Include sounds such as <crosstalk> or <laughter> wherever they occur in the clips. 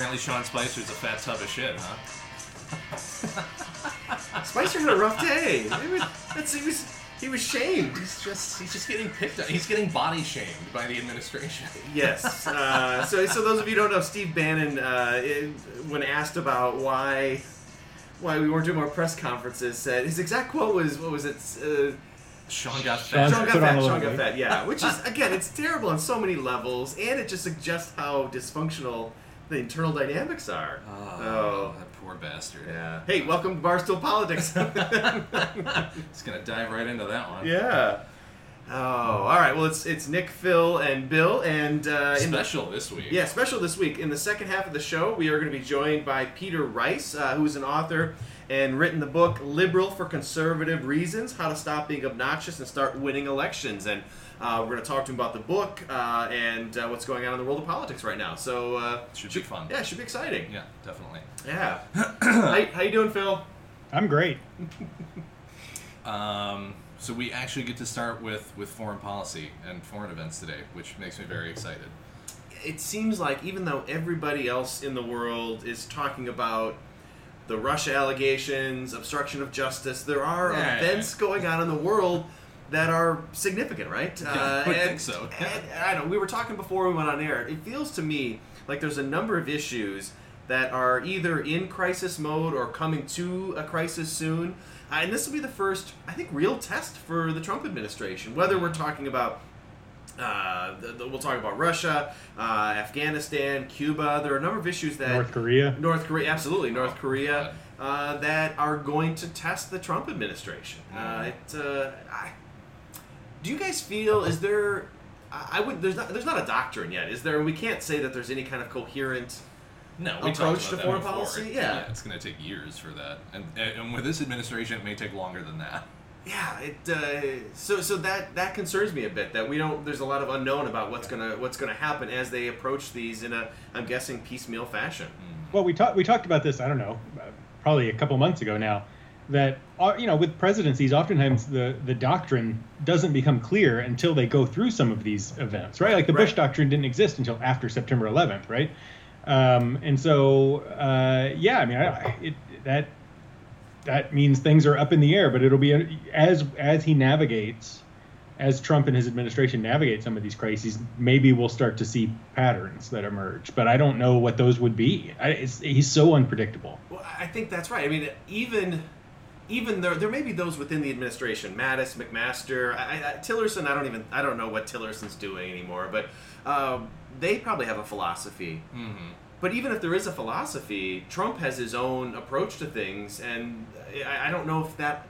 Apparently, Sean Spicer's a fat tub of shit, huh? <laughs> Spicer had a rough day. It was, that's, he was he was shamed. He's just he's just getting picked on. He's getting body shamed by the administration. Yes. Uh, so, so those of you who don't know, Steve Bannon, uh, it- when asked about why why we weren't doing more press conferences, said his exact quote was, "What was it?" Uh, Sean got Sean- fat. Sean got put fat. Sean got fat. Yeah, which is again, it's terrible on so many levels, and it just suggests how dysfunctional the internal dynamics are. Oh, that poor bastard. yeah. Hey, welcome to Barstool Politics. <laughs> <laughs> He's gonna dive right into that one. yeah. Oh, all right. Well, it's it's Nick, Phil, and Bill, and uh, in the- Special this week. Yeah, special this week. In the second half of the show, we are going to be joined by Peter Rice, uh, who's an author and written the book Liberal for Conservative Reasons How to Stop Being Obnoxious and Start Winning Elections. And we're going to talk to him about the book uh, and uh, what's going on in the world of politics right now. So, uh, Should be fun. Yeah, it should be exciting. Yeah, definitely. Yeah. <clears throat> how, how you doing, Phil? I'm great. <laughs> Um, so we actually get to start with with foreign policy and foreign events today, which makes me very excited. It seems like even though everybody else in the world is talking about the Russia allegations, obstruction of justice, there are Yeah. events going on in the world that are significant, right? <laughs> Uh, I would and- think so. and I don't. Know. We were talking before we went on air. It feels to me like there's a number of issues that are either in crisis mode or coming to a crisis soon. Uh, and this will be the first, I think, real test for the Trump administration. Whether we're talking about uh, the, the- we'll talk about Russia, uh, Afghanistan, Cuba. There are a number of issues that North Korea. North Korea, absolutely, North Oh, Korea, uh, that are going to test the Trump administration. Uh, it, uh, I, do you guys feel? Is there? I I would. There's not. There's not a doctrine yet, is there? We can't say that there's any kind of coherent. No, we Approach to foreign before. policy? Yeah. it's going to take years for that, and and with this administration, it may take longer than that. Yeah, it. Uh, so so that that concerns me a bit. That we don't. There's a lot of unknown about what's gonna what's gonna happen as they approach these in a. I'm guessing piecemeal fashion. Well, we talked we talked about this. I don't know, uh, probably a couple months ago now. That uh, you know, with presidencies, oftentimes the the doctrine doesn't become clear until they go through some of these events, right? Like the Bush doctrine didn't exist until after September 11th, right? Um, and so, uh, yeah, I mean, I, it, that that means things are up in the air. But it'll be as as he navigates, as Trump and his administration navigate some of these crises, maybe we'll start to see patterns that emerge. But I don't know what those would be. I, it's, he's so unpredictable. Well, I think that's right. I mean, even even there, there may be those within the administration, Mattis, McMaster, I, I, Tillerson. I don't even I don't know what Tillerson's doing anymore, but um, they probably have a philosophy. Mm-hmm. But even if there is a philosophy, Trump has his own approach to things, and I, I don't know if that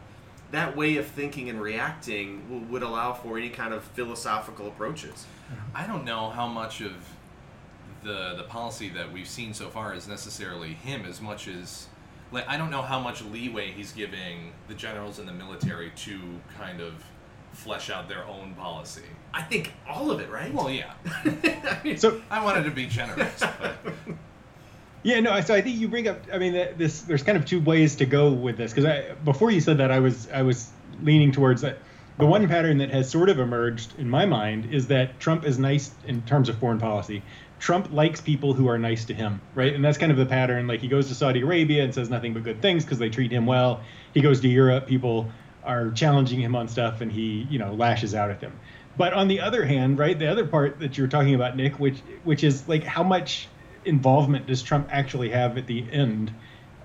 that way of thinking and reacting w- would allow for any kind of philosophical approaches. I don't know how much of the the policy that we've seen so far is necessarily him as much as like I don't know how much leeway he's giving the generals in the military to kind of flesh out their own policy. I think all of it, right? Well, yeah. <laughs> I mean, So I wanted to be generous, but <laughs> Yeah, no. So I think you bring up. I mean, this. There's kind of two ways to go with this because before you said that, I was I was leaning towards that. The one pattern that has sort of emerged in my mind is that Trump is nice in terms of foreign policy. Trump likes people who are nice to him, right? And that's kind of the pattern. Like he goes to Saudi Arabia and says nothing but good things because they treat him well. He goes to Europe, people are challenging him on stuff, and he, you know, lashes out at them. But on the other hand, right, the other part that you're talking about, Nick, which which is like how much involvement does Trump actually have at the end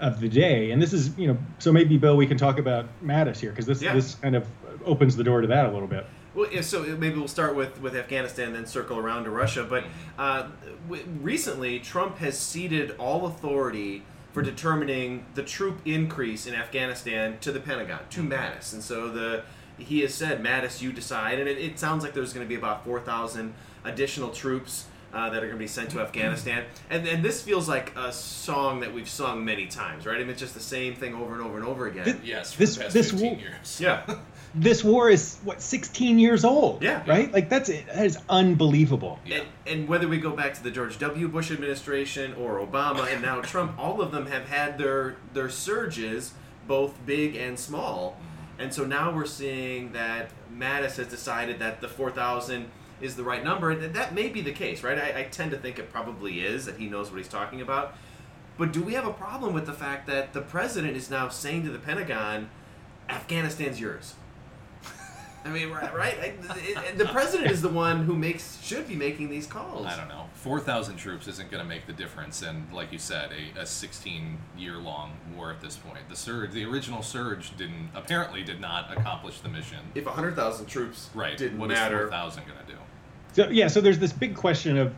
of the day? And this is, you know, so maybe Bill, we can talk about Mattis here because this Yeah. this kind of opens the door to that a little bit. Well, yeah, so maybe we'll start with, with Afghanistan, then circle around to Russia. But uh, w- recently, Trump has ceded all authority for determining the troop increase in Afghanistan to the Pentagon, to Mattis. And so the he has said, Mattis, you decide. And it, it sounds like there's going to be about 4,000 additional troops uh, that are going to be sent to Afghanistan. And, and this feels like a song that we've sung many times, right? I mean, it's just the same thing over and over and over again. yes, for This- the past this 15 will- years. yeah. <laughs> This war is what 16 years old. Yeah. Right? Like that's it. That is unbelievable. Yeah. And, and whether we go back to the George W. Bush administration or Obama and now <laughs> Trump, all of them have had their their surges, both big and small. Mm-hmm. And so now we're seeing that Mattis has decided that the 4,000 is the right number, and that may be the case, right? I, I tend to think it probably is that he knows what he's talking about. But do we have a problem with the fact that the president is now saying to the Pentagon, Afghanistan's yours? I mean, right? right? I- it- the <laughs> president is the one who makes should be making these calls. I don't know. Four thousand troops isn't going to make the difference, and like you said, a, a sixteen-year-long war at this point. The surge, the original surge, didn't apparently did not accomplish the mission. If hundred thousand troops Right? didn't What is matter, four thousand going to do? So yeah, so there's this big question of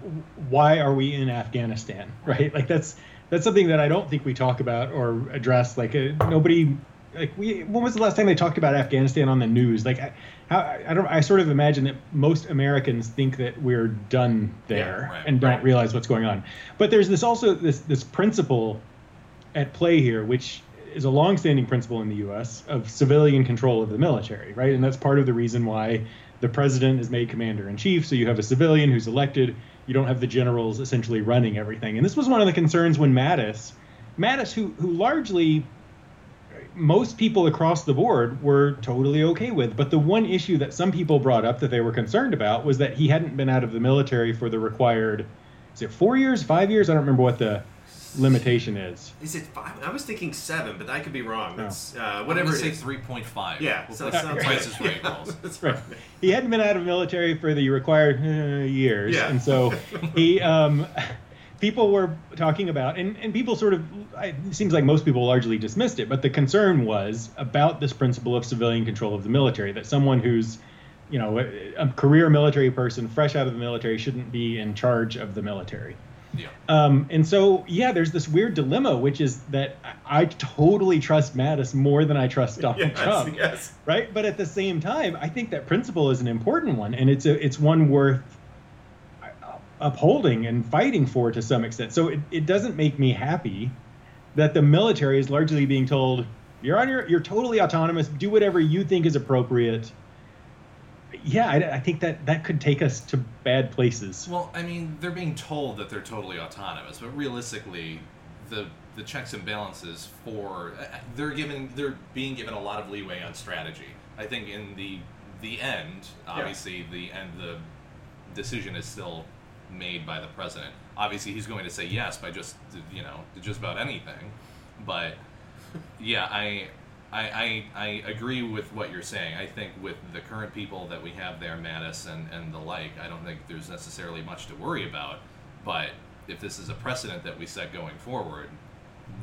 why are we in Afghanistan, <laughs> right? Like that's that's something that I don't think we talk about or address. Like uh, nobody, like we. When was the last time they talked about Afghanistan on the news? Like I- how I don't. I sort of imagine that most Americans think that we're done there right, and don't right. realize what's going on. But there's this also this this principle at play here, which is a longstanding principle in the U.S. of civilian control of the military, right? And that's part of the reason why the president is made commander in chief. So you have a civilian who's elected. You don't have the generals essentially running everything. And this was one of the concerns when Mattis, Mattis, who who largely most people across the board were totally okay with. But the one issue that some people brought up that they were concerned about was that he hadn't been out of the military for the required, is it four years, five years? I don't remember what the limitation is. is it five? I was thinking seven, but I could be wrong. No. That's uh, Whatever. whatever it say is. three point five. Yeah, We'll so put it sounds prices right. right rules. <laughs> That's Right. right. He hadn't been out of military for the required uh, years, Yeah. and so <laughs> he. Um, people were talking about, and, and people sort of. It seems like most people largely dismissed it, but the concern was about this principle of civilian control of the military. That someone who's, you know, a, a career military person, fresh out of the military, shouldn't be in charge of the military. Yeah. Um, and so, yeah, there's this weird dilemma, which is that I I totally trust Mattis more than I trust <laughs> Donald Yes, Trump yes. right? But at the same time, I think that principle is an important one, and it's a it's one worth upholding and fighting for to some extent. So it, it doesn't make me happy that the military is largely being told you're on your you're totally autonomous, do whatever you think is appropriate. Yeah, I, I think that that could take us to bad places. Well, I mean, they're being told that they're totally autonomous, but realistically, the the checks and balances for uh, they're given they're being given a lot of leeway on strategy. I think in the the end, obviously, the end the decision is still made by the president. Obviously, he's going to say yes by just you know just about anything, but yeah, I. I, I, I agree with what you're saying. I think with the current people that we have there, Mattis and, and the like, I don't think there's necessarily much to worry about. But if this is a precedent that we set going forward,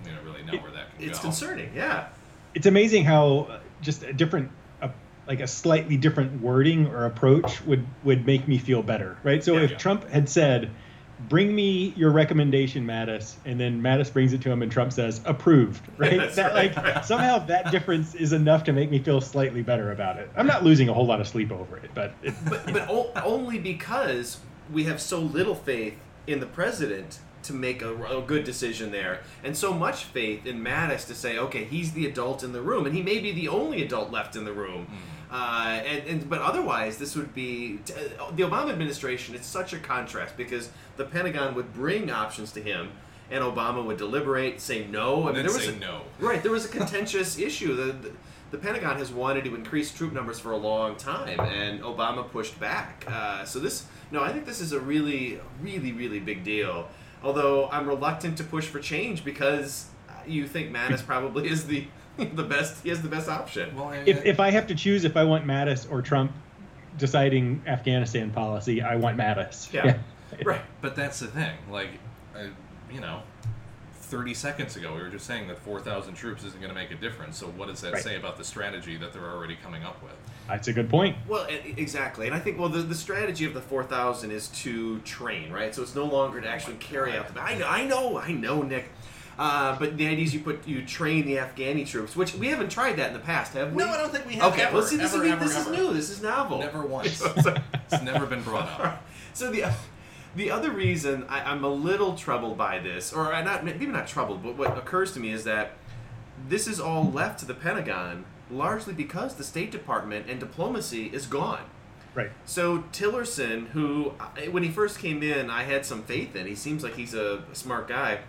we don't really know where that can It's go. It's concerning. Yeah. it's amazing how uh, just a different a, like a slightly different wording or approach would would make me feel better right so Yeah. if trump had said bring me your recommendation mattis and then mattis brings it to him and trump says approved <laughs> right that right. like <laughs> somehow that difference is enough to make me feel slightly better about it i'm not losing a whole lot of sleep over it but it, But, but o- only because we have so little faith in the president to make a, a good decision there, and so much faith in Mattis to say, okay, he's the adult in the room, and he may be the only adult left in the room. Uh, and, and but otherwise, this would be t- the Obama administration. It's such a contrast because the Pentagon would bring options to him, and Obama would deliberate, say no. I And mean, there was a, no. Right, there was a contentious <laughs> issue. The, the the Pentagon has wanted to increase troop numbers for a long time, and Obama pushed back. Uh, so this, no, I think this is a really, really, really big deal. Although I'm reluctant to push for change because you think Mattis probably is the <laughs> the best. He has the best option. Well, I, if, if i have to choose if i want mattis or trump deciding afghanistan policy i want mattis Yeah. <laughs> Right. But that's the thing. Like, uh, you know, 30 seconds ago, we were just saying that 4,000 troops isn't going to make a difference. So, what does that Right. say about the strategy that they're already coming up with? that's a good point Well, e- exactly, and I think well the, the strategy of the four thousand is to train, right? So it's no longer to actually carry out the. I know, I know, I know, Nick. Uh, but the idea is you put you train the Afghani troops, which we haven't tried that in the past, have we? No, I don't think we have. Okay, ever, well, see, this, ever, is, ever, this ever. is new. This is novel. Never once. <laughs> It's never been brought up. <laughs> so the the other reason I, I'm a little troubled by this, or I not maybe not troubled, but what occurs to me is that this is all left to the Pentagon largely because the State Department and diplomacy is gone. right So Tillerson, who when he first came in, I had some faith in. He seems like he's a smart guy.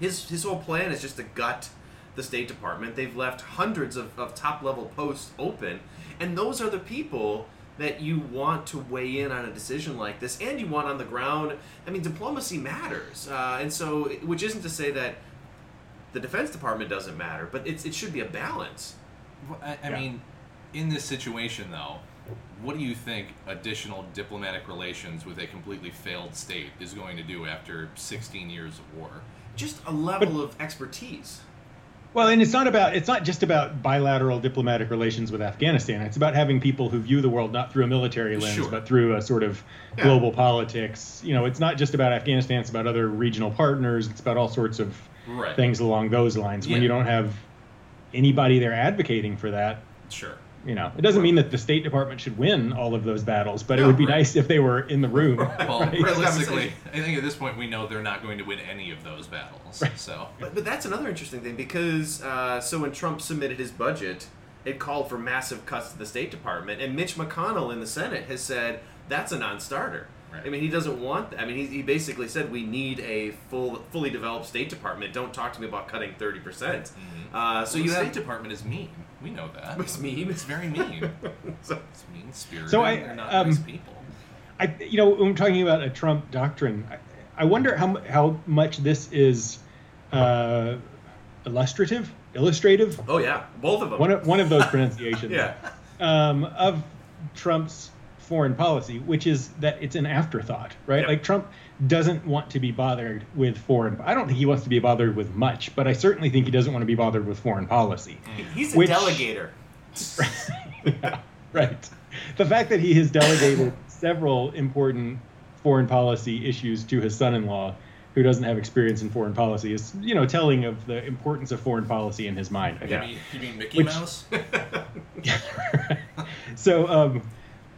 His his whole plan is just to gut the State Department. They've left hundreds of, of top level posts open, and those are the people that you want to weigh in on a decision like this, and you want on the ground. I mean, diplomacy matters, uh, and so which isn't to say that the Defense Department doesn't matter, but it's, it should be a balance. Well, I, I Yeah. mean, in this situation, though, what do you think additional diplomatic relations with a completely failed state is going to do after 16 years of war? Just a level of expertise. Well, and it's not about it's not just about bilateral diplomatic relations with Afghanistan. It's about having people who view the world not through a military lens, Sure. but through a sort of Yeah. global politics. You know, it's not just about Afghanistan. It's about other regional partners. It's about all sorts of Right. things along those lines. When you don't have anybody there advocating for that, Sure. You know, it doesn't mean that the State Department should win all of those battles, but it would be right. nice if they were in the room. Well, <laughs> right? realistically, I think at this point we know they're not going to win any of those battles. So, But, but that's another interesting thing because uh, so when Trump submitted his budget, it called for massive cuts to the State Department, and Mitch McConnell in the Senate has said that's a non-starter. Right. I mean, he doesn't want. I mean, he, he basically said we need a full, fully developed State Department. Don't talk to me about cutting thirty percent. Uh, so so you the State have Department is mean. We know that. It's mean. It's very mean. <laughs> so, It's mean spirited. So I- they're not um, nice people. I, you know, when we're talking about a Trump doctrine, I, I wonder how how much this is uh, illustrative, illustrative, oh yeah, both of them. one of one of those <laughs> pronunciations yeah, um, of Trump's foreign policy, which is that it's an afterthought, right? Yep. Like Trump doesn't want to be bothered with foreign. I don't think he wants to be bothered with much, but I certainly think he doesn't want to be bothered with foreign policy. he's a Which- delegator. <laughs> yeah, right. The fact that he has delegated several important foreign policy issues to his son-in-law, who doesn't have experience in foreign policy, is you know telling of the importance of foreign policy in his mind. I You mean, you mean Mickey Which- Mouse? <laughs> <laughs> so, um,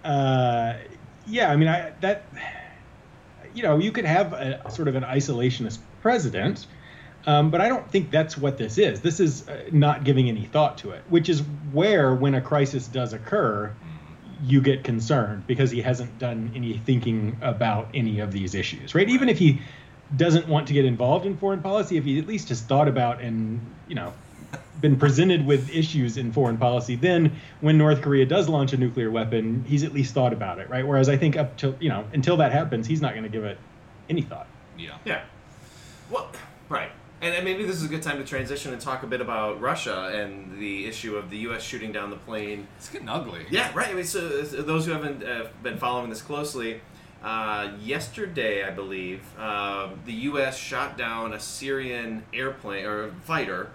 uh, yeah, I mean, I that you know, you could have a sort of an isolationist president, um, but I don't think that's what this is. This is uh, not giving any thought to it, which is where, when a crisis does occur, you get concerned because he hasn't done any thinking about any of these issues, right? Even if he doesn't want to get involved in foreign policy, if he at least has thought about and you know been presented with issues in foreign policy, then when North Korea does launch a nuclear weapon, he's at least thought about it, right? Whereas I think up till you know until that happens, he's not going to give it any thought. Yeah. Yeah. Well, right. And, and maybe this is a good time to transition and talk a bit about Russia and the issue of the U.S. shooting down the plane. It's getting ugly. Yeah, right. I mean, so, so those who haven't uh, been following this closely, uh, yesterday, I believe, uh, the U.S. shot down a Syrian airplane or fighter.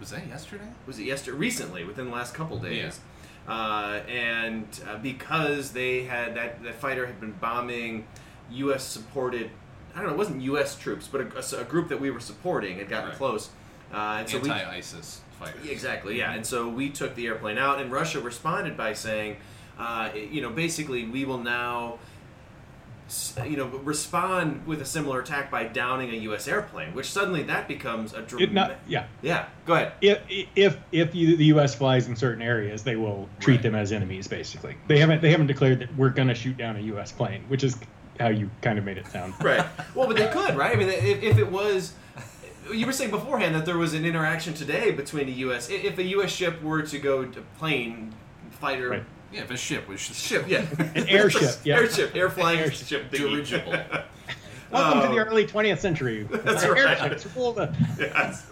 Was that yesterday? Was it yesterday? Recently, within the last couple days. Uh, and uh, because they had that, that fighter had been bombing U.S. supported, I don't know, it wasn't U.S. troops, but a, a group that we were supporting had gotten Right. close. Uh, and so Anti-ISIS fighters. Exactly, yeah. And so we took the airplane out, and Russia responded by saying, uh, you know, basically, we will now, you know, respond with a similar attack by downing a U.S. airplane, which suddenly that becomes a dramatic. not yeah. yeah, go ahead. If if if you, the U.S. flies in certain areas, they will treat Right. them as enemies. Basically, they haven't they haven't declared that we're going to shoot down a U.S. plane, which is how you kind of made it sound. <laughs> Right. Well, but they could, right? I mean, if, if it was. You were saying beforehand that there was an interaction today between the U.S. If a U.S. ship were to go to plane, fighter, Right. Yeah, if a ship was just ship, yeah, <laughs> An airship, yeah. airship, air flying Airship. ship, dirigible. <laughs> Welcome to the um, early 20th century. That's right. Airships rule the- Yes.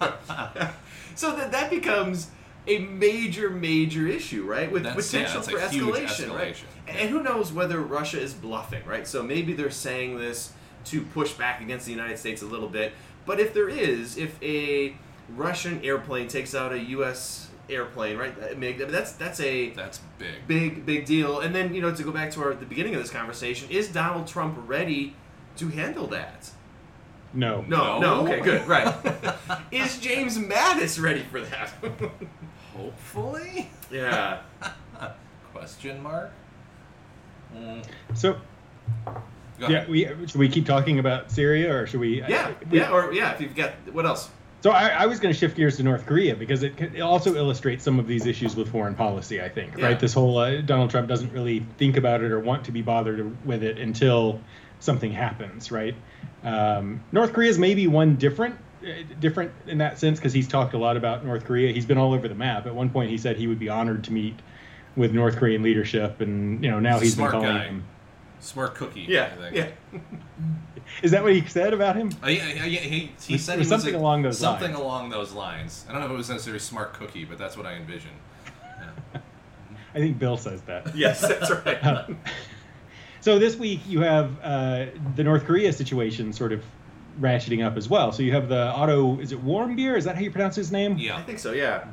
so that that becomes a major, major issue, right? With That's- yeah, potential that's for a huge escalation, right? escalation. And who knows whether Russia is bluffing, right? So maybe they're saying this to push back against the United States a little bit. But if there is, if a Russian airplane takes out a U.S. airplane, right? I mean, that's that's a That's big. big, big deal. And then you know, to go back to our the beginning of this conversation, is Donald Trump ready to handle that? No. No, no, No? okay, good, right. <laughs> Is James Mattis ready for that? Hopefully? yeah. Question mark? Mm, So yeah, we should we keep talking about Syria or should we? Yeah, we- yeah, or yeah, if you've got what else? So I, I was going to shift gears to North Korea because it, it also illustrates some of these issues with foreign policy. I think Yeah. right. This whole uh, Donald Trump doesn't really think about it or want to be bothered with it until something happens. Right. Um, North Korea is maybe one different. uh, Different in that sense because he's talked a lot about North Korea. He's been all over the map. At one point, he said he would be honored to meet with North Korean leadership, and you know now he's Smart been calling guy. him. Smart cookie. Yeah, I think. yeah. <laughs> Is that what he said about him? Uh, yeah, yeah, yeah, he, he It said was he was something a- along those lines. something lines. along those lines. I don't know if it was necessarily smart cookie, but that's what I envisioned. <laughs> I think Bill says that. <laughs> Yes, that's right. Uh, <laughs> so this week you have uh, the North Korea situation sort of ratcheting up as well. So you have the Otto, is it Warm Warmbier? Is that how you pronounce his name? Yeah, I think so. Yeah.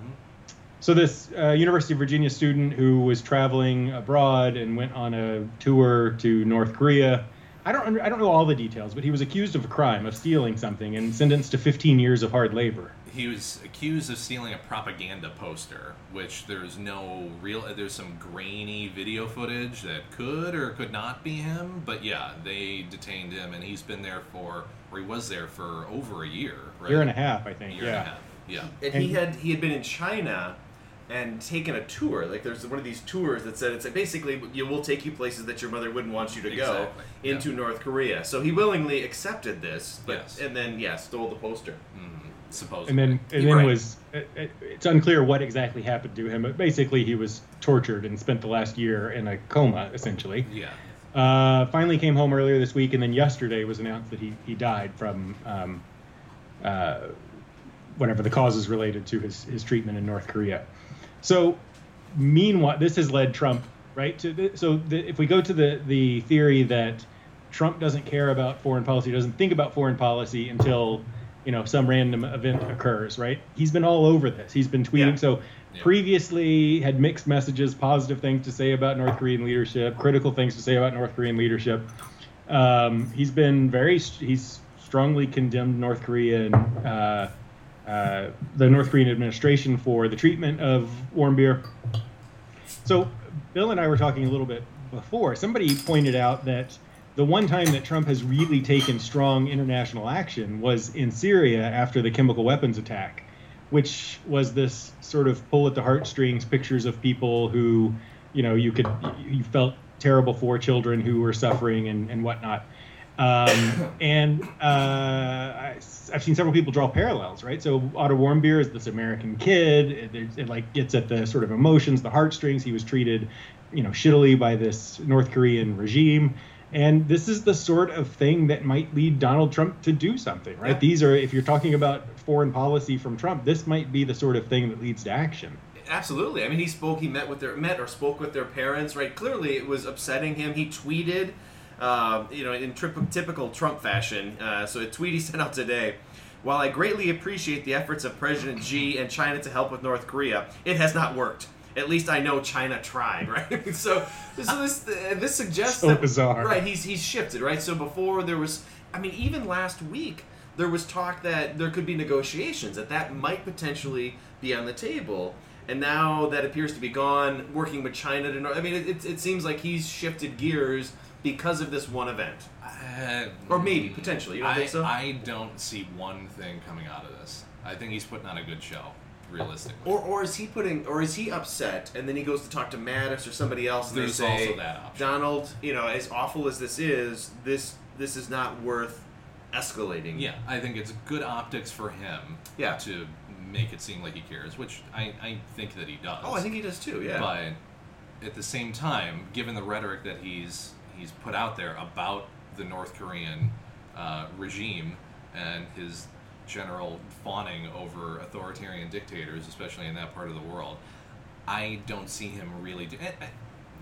So this uh, University of Virginia student who was traveling abroad and went on a tour to North Korea. I don't I don't know all the details, but he was accused of a crime of stealing something and sentenced to 15 years of hard labor. He was accused of stealing a propaganda poster, which there's no real. There's some grainy video footage that could or could not be him, but yeah, they detained him, and he's been there for, or he was there for over a year, right? Year and a half, I think. year yeah. and a half. Yeah. And, And- he had he had been in China and taken a tour. Like there's one of these tours that said it's like basically you will take you places that your mother wouldn't want you to go Exactly, yeah. into North Korea. So he willingly accepted this, but Yes. and then yeah, stole the poster. Mm, supposedly. And then and then Right. was it, it- it's unclear what exactly happened to him, but basically he was tortured and spent the last year in a coma essentially. yeah. Uh, finally came home earlier this week, and then yesterday was announced that he, he died from um, uh, whatever the causes related to his, his treatment in North Korea. So, meanwhile, this has led Trump right to the, so the, if we go to the the theory that Trump doesn't care about foreign policy, doesn't think about foreign policy until you know some random event occurs, right? He's been all over this. He's been tweeting. Yeah. So Yeah. previously had mixed messages, positive things to say about North Korean leadership, critical things to say about North Korean leadership. Um, he's been very he's strongly condemned North Korea and uh, uh, the North Korean administration for the treatment of Warmbier. So Bill and I were talking a little bit before. Somebody pointed out that the one time that Trump has really taken strong international action was in Syria after the chemical weapons attack, which was this sort of pull at the heartstrings pictures of people who, you know, you could you felt terrible for children who were suffering and, and whatnot. Um, and uh, I, have seen several people draw parallels, right? So Otto Warmbier is this American kid. It, it, it, like gets at the sort of emotions, the heartstrings. He was treated, you know, shittily by this North Korean regime. And this is the sort of thing that might lead Donald Trump to do something, right? Yeah. These are, if you're talking about foreign policy from Trump, this might be the sort of thing that leads to action. Absolutely. I mean, he spoke. He met with their met or spoke with their parents. Right. Clearly, it was upsetting him. He tweeted, um, you know, in trip, typical Trump fashion. Uh, so a tweet he <laughs> sent out today. While I greatly appreciate the efforts of President Xi and China to help with North Korea, it has not worked. At least I know China tried, <laughs> right? so, so this uh, this suggests So that bizarre. right? He's he's shifted, right? So before there was, I mean, even last week there was talk that there could be negotiations that that might potentially be on the table, and now that appears to be gone. Working with China to, North- I mean, it, it, it seems like he's shifted gears because of this one event, Uh, or maybe potentially. You don't I, think so? I don't see one thing coming out of this. I think he's putting on a good show, realistically. or, or is he putting, or is he upset, and then he goes to talk to Mattis or somebody else, and There's they say. Donald, you know, as awful as this is, this this is not worth escalating. Yeah, I think it's good optics for him Yeah. to make it seem like he cares, which I, I think that he does. Oh, I think he does too. Yeah. But at the same time, given the rhetoric that he's he's put out there about the North Korean uh, regime and his general fawning over authoritarian dictators, especially in that part of the world, I don't see him really. Do, eh, eh,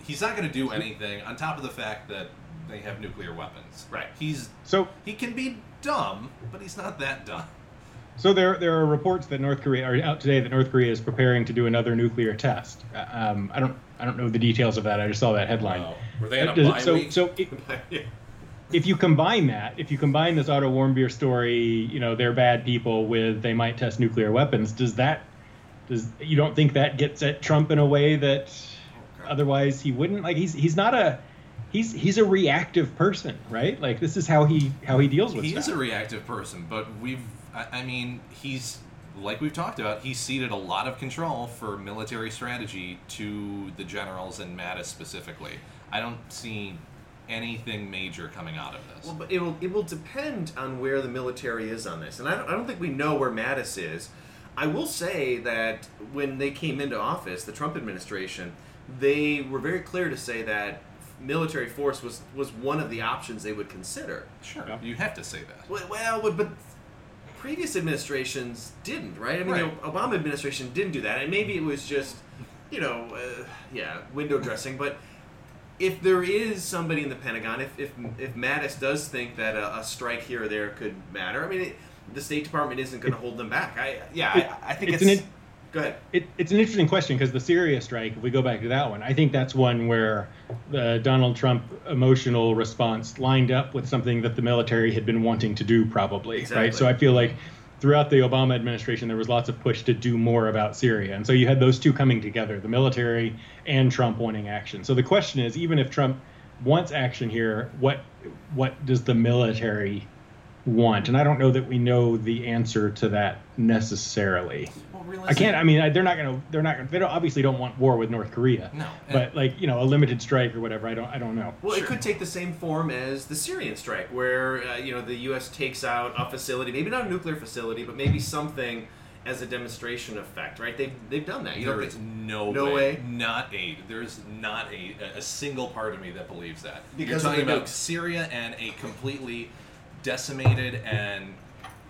he's not going to do anything. On top of the fact that they have nuclear weapons, Right. He's So he can be dumb, but he's not that dumb. So there, there are reports that North Korea are out today that North Korea is preparing to do another nuclear test. Uh, Um, I don't, I don't know the details of that. I just saw that headline. Wow. Were they in uh, a bye so, week? so it, <laughs> if you combine that, if you combine this Otto Warmbier story, you know they're bad people with they might test nuclear weapons. Does that, does you don't think that gets at Trump in a way that Okay. otherwise he wouldn't? Like he's he's not a, he's he's a reactive person, right? Like this is how he how he deals with he stuff. is a reactive person, but we've, I, I mean, he's, like we've talked about, he ceded a lot of control for military strategy to the generals and Mattis specifically. I don't see anything major coming out of this. Well, but it will it will depend on where the military is on this, and I don't, I don't think we know where Mattis is. I will say that when they came into office, the Trump administration, they were very clear to say that military force was was one of the options they would consider. Sure, Yeah. you have to say that. Well, well but, but previous administrations didn't, right? I mean, Right. the Obama administration didn't do that, and maybe it was just, you know, uh, yeah, window dressing. But if there is somebody in the Pentagon, if if, if Mattis does think that a, a strike here or there could matter, I mean, it, the State Department isn't going to hold them back. I yeah, It- I, I think it's it's. Go ahead. It, it's an interesting question because the Syria strike, if we go back to that one, I think that's one where the Donald Trump emotional response lined up with something that the military had been wanting to do, probably. Exactly. Right. So I feel like throughout the Obama administration, there was lots of push to do more about Syria. And so you had those two coming together the military and Trump wanting action. So the question is even if Trump wants action here, what what does the military want? And I don't know that we know the answer to that necessarily. Well, I can't. I mean, I, they're not going to. They're not. Gonna, they don't, obviously don't want war with North Korea. No, But like you know, a limited strike or whatever. I don't. I don't know. Well, Sure. it could take the same form as the Syrian strike, where uh, you know the U.S. takes out a facility, maybe not a nuclear facility, but maybe something as a demonstration effect, right? They've they've done that. You There know, is no, No way, way? not a. There's not a a single part of me that believes that. Because You're of talking about. Syria and a completely decimated and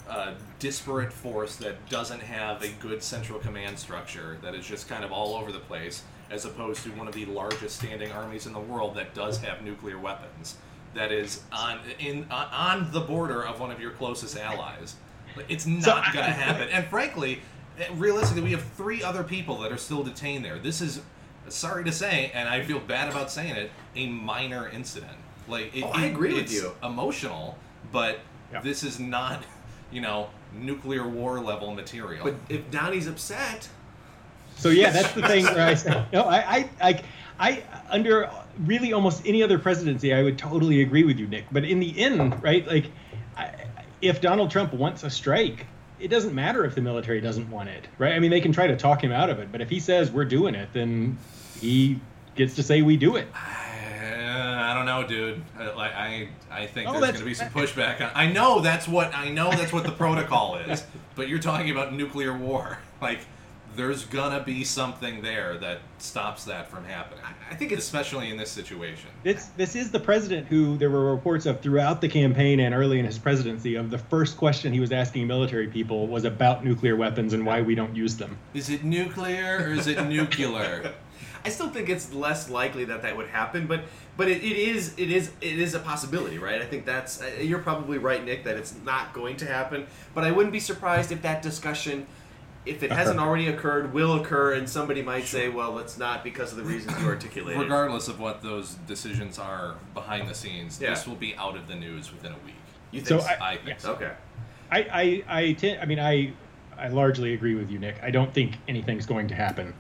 uh, disparate force that doesn't have a good central command structure that is just kind of all over the place, as opposed to one of the largest standing armies in the world that does have nuclear weapons. That is on in on, on the border of one of your closest allies. It's not So going to happen. And frankly, eh, realistically, we have three other people that are still detained there. This is, sorry to say, and I feel bad about saying it, a minor incident. Like, it, Oh, I agree with it's you. Emotional, but Yeah. this is not, <laughs> you know, nuclear war level material. but if Donnie's upset, So yeah, that's the thing where I say no. I, I, I, I under really almost any other presidency, I would totally agree with you, Nick. But in the end, right? Like, I, if Donald Trump wants a strike, it doesn't matter if the military doesn't want it, right? I mean, they can try to talk him out of it, but if he says we're doing it, then he gets to say we do it. I, I don't know, dude. I, like, I, I think Oh, there's going to be some pushback. On, I know that's what I know that's what the protocol is, <laughs> but you're talking about nuclear war. <laughs> Like, there's gonna be something there that stops that from happening. I think it's especially in this situation. This this is the president who there were reports of throughout the campaign and early in his presidency of the first question he was asking military people was about nuclear weapons and why we don't use them. Is it nuclear or is it nuclear? <laughs> I still think it's less likely that that would happen, but but it, it is it is it is a possibility, right? I think that's uh, you're probably right, Nick, that it's not going to happen. But I wouldn't be surprised if that discussion, if it hasn't already occurred, will occur, and somebody might say, "Well, it's not because of the reasons you articulated." Regardless of what those decisions are behind the scenes, Yeah. this will be out of the news within a week. You So think? I- I think yeah. so. okay. I I I, ten, I mean I I largely agree with you, Nick. I don't think anything's going to happen.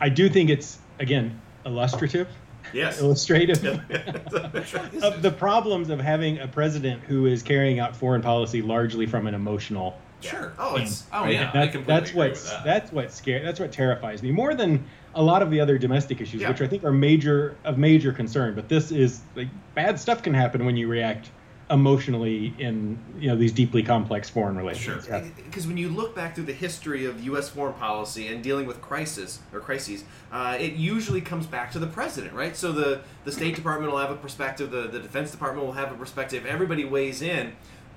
I do think it's again illustrative, Yes. <laughs> illustrative <laughs> of the problems of having a president who is carrying out foreign policy largely from an emotional Sure. Oh, it's Oh Right? yeah, I That- completely that's agree what's with that. that's what scare that's what terrifies me more than a lot of the other domestic issues, Yeah. which I think are major of major concern. But this is like bad stuff can happen when you react emotionally in you know these deeply complex foreign relations. Sure. Yeah. because when you look back through the history of U.S. foreign policy and dealing with crisis or crises, uh, it usually comes back to the president, right? So the the State Department will have a perspective, the the Defense Department will have a perspective. Everybody weighs in,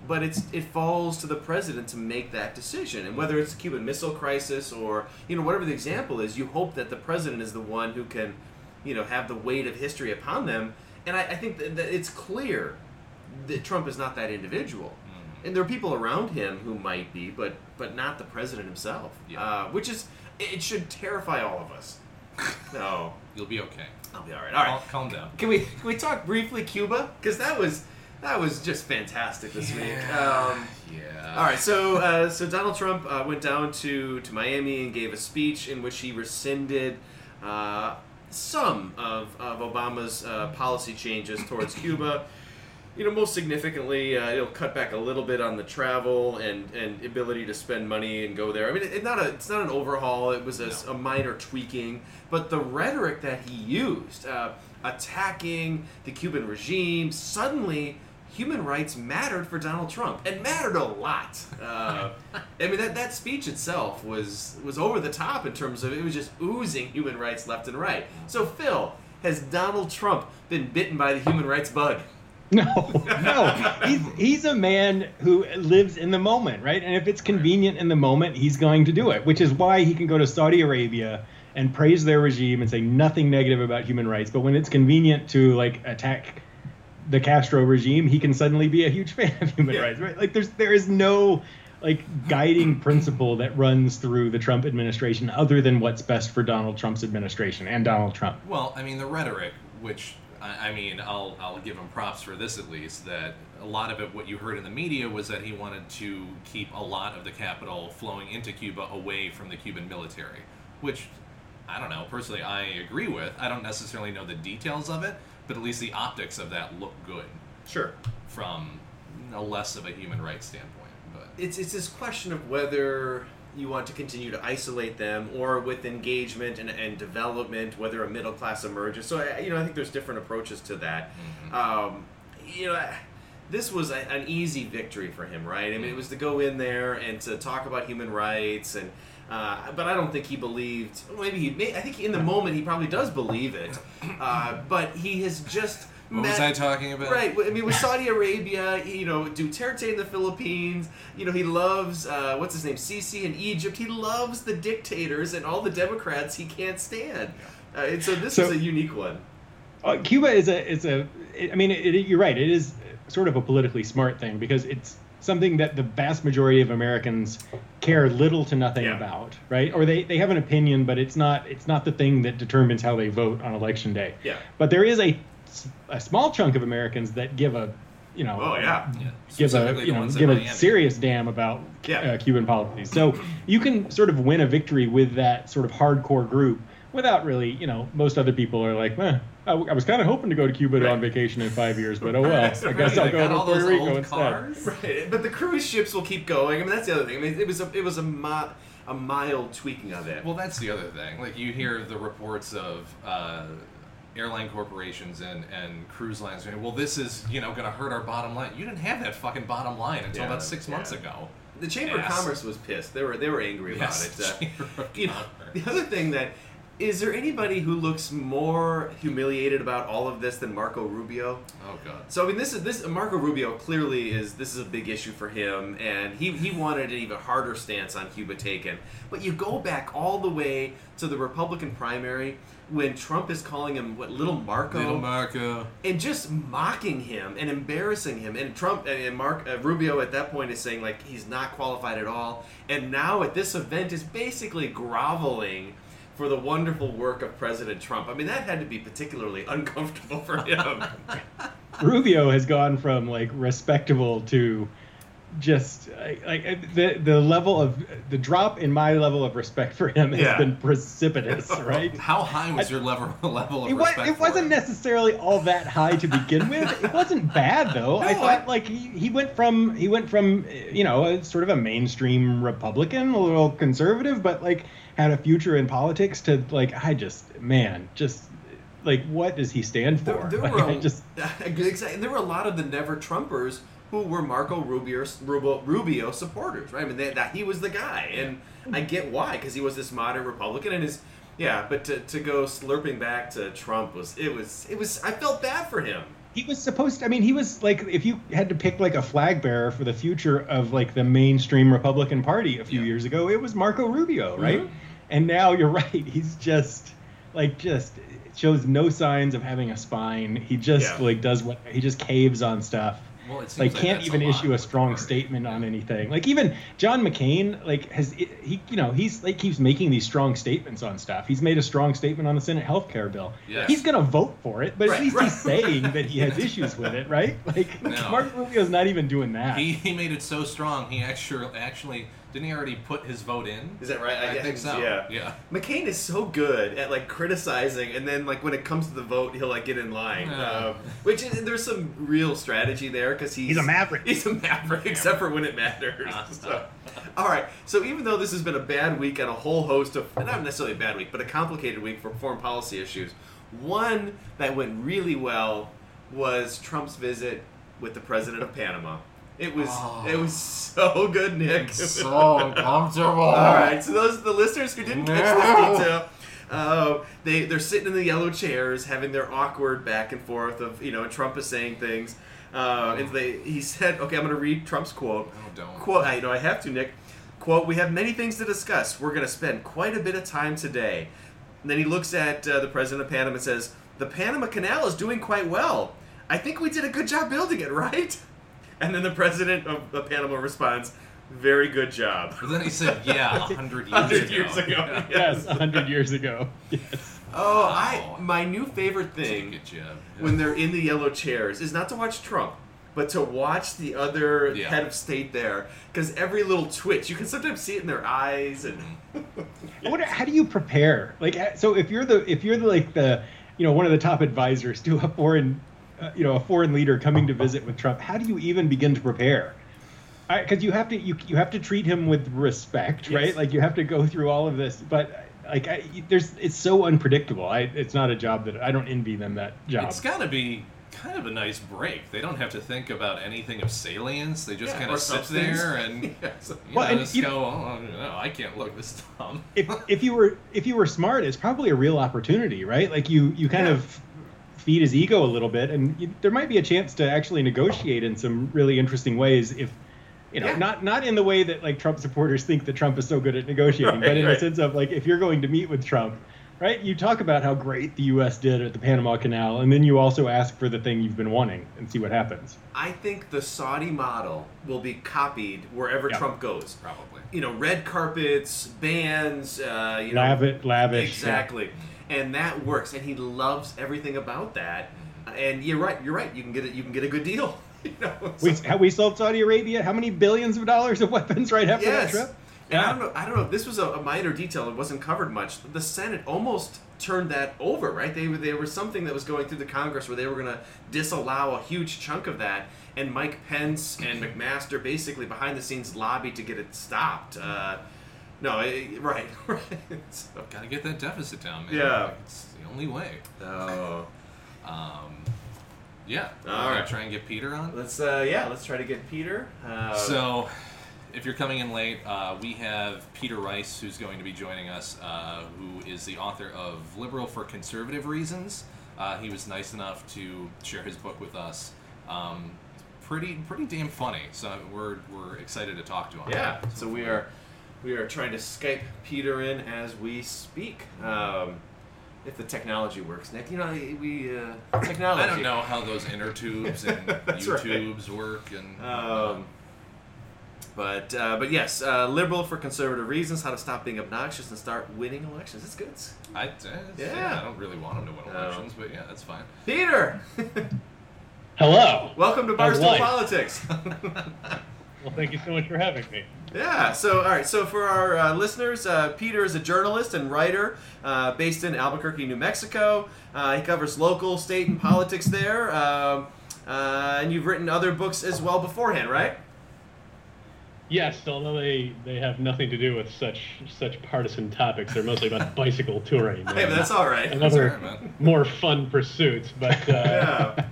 but it's it falls to the president to make that decision. And whether it's the Cuban Missile Crisis or you know whatever the example is, you hope that the president is the one who can, you know, have the weight of history upon them. And I, I think that, that it's clear that Trump is not that individual. Mm. And there are people around him who might be, but but not the president himself. Yeah. Uh, which is it should terrify all of us. <laughs> No, You'll be okay. I'll be all right. All right. Calm, calm down. Can we can we talk briefly Cuba? Because that was that was just fantastic this week. Um, yeah. all right, so uh, so Donald Trump uh, went down to, to Miami and gave a speech in which he rescinded uh, some of, of Obama's uh, policy changes towards Cuba. You know, most significantly, uh, it'll cut back a little bit on the travel and, and ability to spend money and go there. I mean, it, it not a, it's not an overhaul. It was a, No. a minor tweaking, but the rhetoric that he used, uh, attacking the Cuban regime, suddenly human rights mattered for Donald Trump and mattered a lot. Uh, I mean, that, that speech itself was was over the top in terms of it was just oozing human rights left and right. So, Phil, has Donald Trump been bitten by the human rights bug? <laughs> No, no. He's he's a man who lives in the moment, right? And if it's convenient in the moment, he's going to do it. Which is why he can go to Saudi Arabia and praise their regime and say nothing negative about human rights. But when it's convenient to like attack the Castro regime, he can suddenly be a huge <laughs> fan of human Yeah. rights, right? Like there's there is no like guiding principle that runs through the Trump administration other than what's best for Donald Trump's administration and Donald Trump. Well, I mean, the rhetoric, which I, I mean, I'll I'll give him props for this at least. That a lot of it, what you heard in the media, was that he wanted to keep a lot of the capital flowing into Cuba away from the Cuban military, which I don't know. Personally, I agree with. I don't necessarily know the details of it, but at least the optics of that look good Sure. from a less of a human rights standpoint. But It's it's this question of whether you want to continue to isolate them or with engagement and, and development, whether a middle class emerges. So I- you know, I think there's different approaches to that. Um, you know. This was a, an easy victory for him, right? I mean, it was to go in there and to talk about human rights, and uh, but I don't think he believed. Maybe he, may, I think in the moment he probably does believe it, uh, but he has just. What was I talking about? Right. I mean, with Saudi Arabia, you know, Duterte in the Philippines, you know, he loves, uh, what's his name, Sisi in Egypt. He loves the dictators and all the Democrats he can't stand. Uh, and so this So- is a unique one. Uh, Cuba is a is a. I mean, it, it- you're right. It is sort of a politically smart thing because it's something that the vast majority of Americans care little to nothing Yeah. about, right? Or they, they have an opinion, but it's not it's not the thing that determines how they vote on election day. Yeah. But there is a a small chunk of Americans that give a you know Oh, yeah. Yeah. give a you know give a Miami. serious damn about Yeah. uh, Cuban policies. So you can sort of win a victory with that sort of hardcore group without really, you know, most other people are like, eh, I, I was kind of hoping to go to Cuba Right. on vacation in five years, but oh <laughs> well, I guess Right, I'll go to Puerto Rico old instead. cars. Right. But the cruise ships will keep going. I mean, that's the other thing. I mean, it was a, it was a, mi- a mild tweaking of it. Well, that's the other thing. Like you hear the reports of uh, airline corporations and, and cruise lines saying, "Well, this is you know going to hurt our bottom line." You didn't have that fucking bottom line until Yeah, about six months ago. The Chamber of Commerce was pissed. They were they were angry about Yes, it. Uh, <laughs> you know, the other thing that is there anybody who looks more humiliated about all of this than Marco Rubio? Oh god. So I mean, this is this Marco Rubio clearly is this is a big issue for him, and he he wanted an even harder stance on Cuba taken. But you go back all the way to the Republican primary when Trump is calling him what little Marco, Little Marco. and just mocking him and embarrassing him. And Trump and Mark uh, Rubio at that point is saying like he's not qualified at all. And now at this event is basically groveling for the wonderful work of President Trump. I mean that had to be particularly <laughs> uncomfortable for him. <laughs> Rubio has gone from like respectable to just like, the the level of the drop in my level of respect for him has Yeah. been precipitous, <laughs> right? How high was your level <laughs> level of It, was, respect? it for wasn't him? necessarily all that high to begin <laughs> with. It wasn't bad though. I thought I- like he, he went from he went from you know a, sort of a mainstream Republican, a little conservative, but like had a future in politics to like I just man just like what does he stand for? There, there Like, were a, just exactly, there were a lot of the never Trumpers who were Marco Rubio, Rubio, Rubio supporters, right? I mean, they, that he was the guy, and I get why because he was this moderate Republican and his yeah. But to, to go slurping back to Trump was it was it was I felt bad for him. he was supposed to, I mean, he was like, if you had to pick like a flag bearer for the future of like the mainstream Republican Party a few Yeah. years ago, it was Marco Rubio, right? Mhm. And now you're <laughs> right. He's just like, just shows no signs of having a spine. He just Yeah. like does what he just caves on stuff. Well, it seems Like can't even a issue a strong statement on anything. Like even John McCain, like has he, you know, he's like keeps making these strong statements on stuff. He's made a strong statement on the Senate health care bill. Yes. He's gonna vote for it, but Right, at least right. he's saying <laughs> that he has issues with it, right? Like No. Mark Rubio's not even doing that. He, he made it so strong. He actually actually didn't he already put his vote in? Is that right? I, guess- think so. Yeah. Yeah. McCain is so good at like criticizing, and then like when it comes to the vote, he'll like get in line. Yeah. Um, which is, there's some real strategy there because he's He's a maverick. <laughs> He's a maverick, except for when it matters. So, all right. So even though this has been a bad week on a whole host of not necessarily a bad week, but a complicated week for foreign policy issues, one that went really well was Trump's visit with the president of Panama. It was Oh. it was so good, Nick. so uncomfortable. <laughs> All right, so those the listeners who didn't catch this detail, uh, they they're sitting in the yellow chairs having their awkward back and forth of you know Trump is saying things, uh, and they he said, okay, I'm going to read Trump's quote. No, don't. Quote, I know I have to, Nick. Quote, we have many things to discuss. We're going to spend quite a bit of time today. And then he looks at uh, the president of Panama and says, the Panama Canal is doing quite well. I think we did a good job building it, <laughs> right? And then the president of, of Panama responds, very good job. But then he said, "Yeah, <laughs> hundred years 100 ago." years ago. Yeah. <laughs> <laughs> Yes, hundred years ago. Yes. Oh, I my new favorite thing it, Jeb. when they're in the yellow chairs is not to watch Trump, but to watch the other Yeah. head of state there. Because every little twitch, you can sometimes see it in their eyes, and I wonder, how do you prepare? Like, uh, so if you're the if you're the, like the you know one of the top advisors to a foreign uh, you know a foreign leader coming to visit with Trump, how do you even begin to prepare? Because you have to you you have to treat him with respect, Yes. right? Like you have to go through all of this, but like I, there's it's so unpredictable. I it's not a job that I don't envy them that job. It's got to be kind of a nice break. They don't have to think about anything of salience. They just Yeah, kind of sit substance. there <laughs> and <laughs> you Well, know, and just you- go, "Oh, no, I can't look this <laughs> dumb." if if you were if you were smart, it's probably a real opportunity, right? Like you you kind Yeah. of feed his ego a little bit, and there might be a chance to actually negotiate in some really interesting ways. If you know, Yeah. not not in the way that like Trump supporters think that Trump is so good at negotiating, Right, but in right. the sense of like if you're going to meet with Trump. Right, you talk about how great the U.S. did at the Panama Canal, and then you also ask for the thing you've been wanting, and see what happens. I think the Saudi model will be copied wherever Yeah. Trump goes. Probably. You know, red carpets, bands, uh, you know, Lavish, lavish, exactly, and that works. And he loves everything about that. And you're right. You're right. You can get it. You can get a good deal. <laughs> You know, <laughs> We, so- have we sold Saudi Arabia how many billions of dollars of weapons right after yes. that trip? And I don't know. I don't know if this was a, a minor detail. It wasn't covered much. The Senate almost turned that over, right? They were there was something that was going through the Congress where they were going to disallow a huge chunk of that, and Mike Pence and McMaster basically behind the scenes lobbied to get it stopped. Uh, no, eh, right, <laughs> right. So, Got to get that deficit down, man. Yeah. Like, it's the only way. oh, Um, yeah. All right. Try and get Peter on. let's uh, yeah, let's try to get Peter. Uh, So, if you're coming in late, uh, we have Peter Rice, who's going to be joining us, uh, who is the author of Liberal for Conservative Reasons. Uh, he was nice enough to share his book with us. Um, pretty, pretty damn funny. So we're, we're excited to talk to him. Yeah, so we are we are trying to Skype Peter in as we speak. Um, if the technology works, Nick, you know we uh, technology. I don't know how those inner tubes and <laughs> That's right. Work, and Um, but uh, but yes, uh, liberal for conservative reasons. How to stop being obnoxious and start winning elections. It's good. I, uh, yeah. Yeah. I don't really want him to win No. elections, but yeah, that's fine. Peter, Hello. <laughs> welcome to How's Barstool? Politics. <laughs> Well, thank you so much for having me. Yeah. So, all right. So, for our uh, listeners, uh, Peter is a journalist and writer uh, based in Albuquerque, New Mexico. Uh, he covers local, state, and politics there. Um, uh, and you've written other books as well beforehand, right? Yes, although they, they have nothing to do with such such partisan topics. They're mostly about bicycle touring. <laughs> Hey, but that's all right. Another That's all right, more fun pursuits. But uh, Yeah.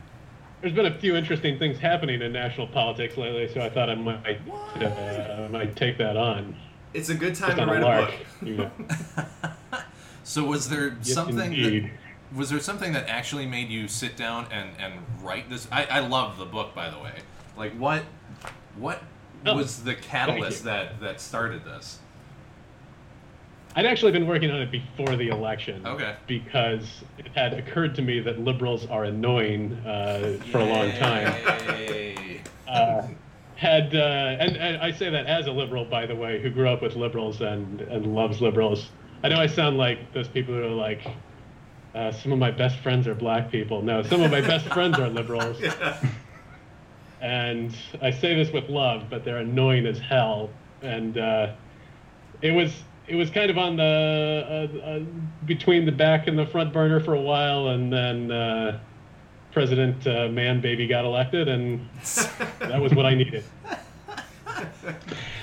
There's been a few interesting things happening in national politics lately, so I thought I might uh, might take that on. It's a good time Just to on a write a lark. book. You know. <laughs> So was there Yes, something that was there something that actually made you sit down and, and write this? I, I love the book by the way. Like what what Oh, was the catalyst that that started this? I'd actually been working on it before the election. Okay. Because it had occurred to me that liberals are annoying uh, for a long time. Uh, had uh, and, and I say that as a liberal, by the way, who grew up with liberals and and loves liberals. I know I sound like those people who are like, uh, some of my best friends are black people. No, some of my best friends are liberals, <laughs> and I say this with love, but they're annoying as hell. And uh, it was it was kind of on the uh, uh, between the back and the front burner for a while, and then. Uh, President uh, Man Baby got elected, and <laughs> that was what I needed.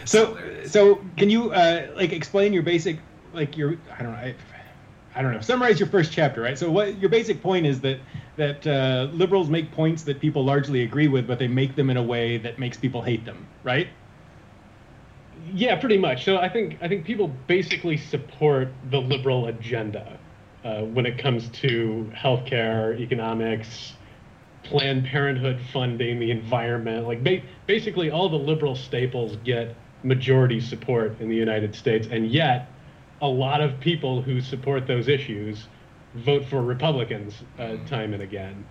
So, so can you uh, like explain your basic, like your I don't know, I, I don't know, summarize your first chapter, right? So what your basic point is that that uh, liberals make points that people largely agree with, but they make them in a way that makes people hate them, right? Yeah, pretty much. So I think I think people basically support the liberal agenda uh, when it comes to healthcare, economics, Planned Parenthood funding, the environment. Like ba- basically, all the liberal staples get majority support in the United States, and yet a lot of people who support those issues vote for Republicans uh, time and again.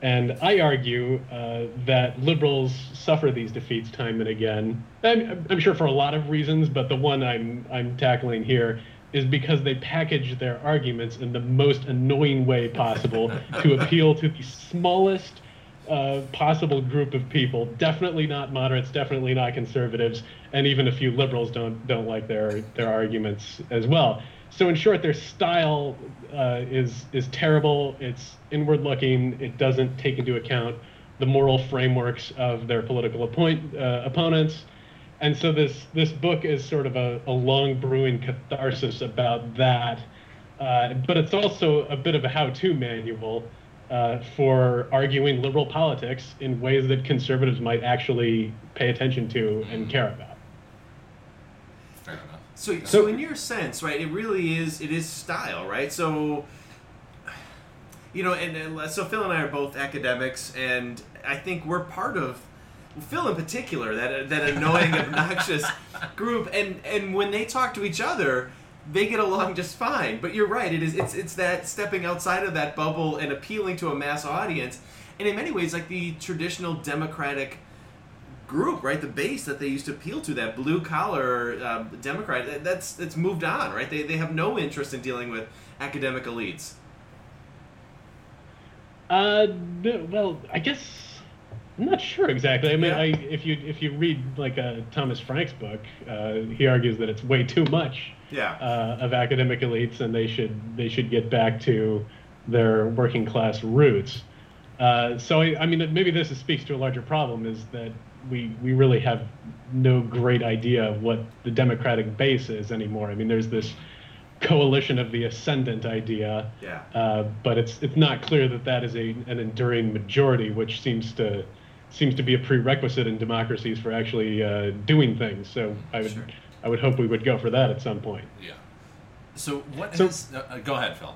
And I argue uh, that liberals suffer these defeats time and again. I'm, I'm, sure for a lot of reasons, but the one I'm I'm tackling here is because they package their arguments in the most annoying way possible <laughs> to appeal to the smallest uh, possible group of people. Definitely not moderates, definitely not conservatives, and even a few liberals don't don't like their their arguments as well. So in short, their style uh, is is terrible. It's inward looking. It doesn't take into account the moral frameworks of their political appoint, uh, opponents. And so this this book is sort of a, a long brewing catharsis about that. Uh, but it's also a bit of a how-to manual uh, for arguing liberal politics in ways that conservatives might actually pay attention to and care about. So, so in your sense, right, it really is it is style, right? So, you know, and, and so Phil and I are both academics, and I think we're part of Phil in particular, that that annoying, <laughs> obnoxious group, and and when they talk to each other, they get along just fine. But you're right; it is it's it's that stepping outside of that bubble and appealing to a mass audience, and in many ways, like the traditional democratic group, right? The base that they used to appeal to, that blue collar uh, Democrat, that's it's moved on, right? They, they have no interest in dealing with academic elites. Uh, well, I guess I'm not sure exactly. I mean, Yeah. I, if you if you read like uh, Thomas Frank's book, uh, he argues that it's way too much Yeah. uh, of academic elites, and they should they should get back to their working class roots. Uh, so I, I mean, maybe this speaks to a larger problem: is that we we really have no great idea of what the Democratic base is anymore. I mean, there's this coalition of the ascendant idea, Yeah. uh, but it's it's not clear that that is a an enduring majority, which seems to seems to be a prerequisite in democracies for actually uh, doing things. So I would Sure. I would hope we would go for that at some point. Yeah. So what So- has- uh, uh, go ahead, Phil.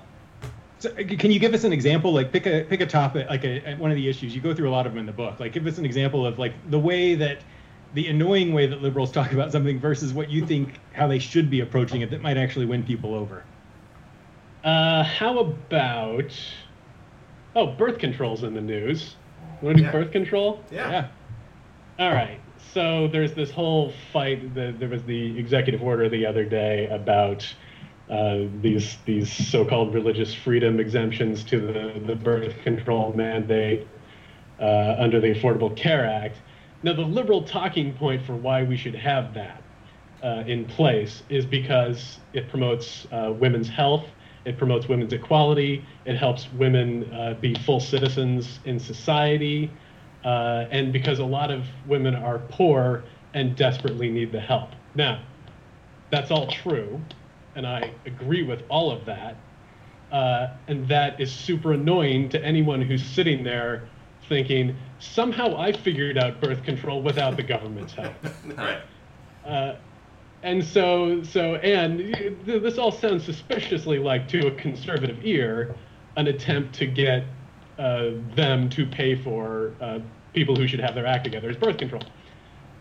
So, uh, can you give us an example? Like, pick a pick a topic, like a, one of the issues. You go through a lot of them in the book. Like, give us an example of like the way that the annoying way that liberals <laughs> talk about something versus what you think how they should be approaching it that might actually win people over. Uh, how about oh, birth control's in the news. Want to do Yeah. birth control? Yeah. All right. So there's this whole fight. The, there was the executive order the other day about uh, these these so-called religious freedom exemptions to the, the birth control mandate uh, under the Affordable Care Act. Now, the liberal talking point for why we should have that uh, in place is because it promotes uh, women's health, it promotes women's equality, it helps women uh, be full citizens in society, and because a lot of women are poor and desperately need the help. Now, that's all true, and I agree with all of that. Uh, and that is super annoying to anyone who's sitting there thinking, somehow I figured out birth control without the government's help. <laughs> Right. Uh, and so, so, and this all sounds suspiciously like, to a conservative ear, an attempt to get uh, them to pay for uh, people who should have their act together as birth control.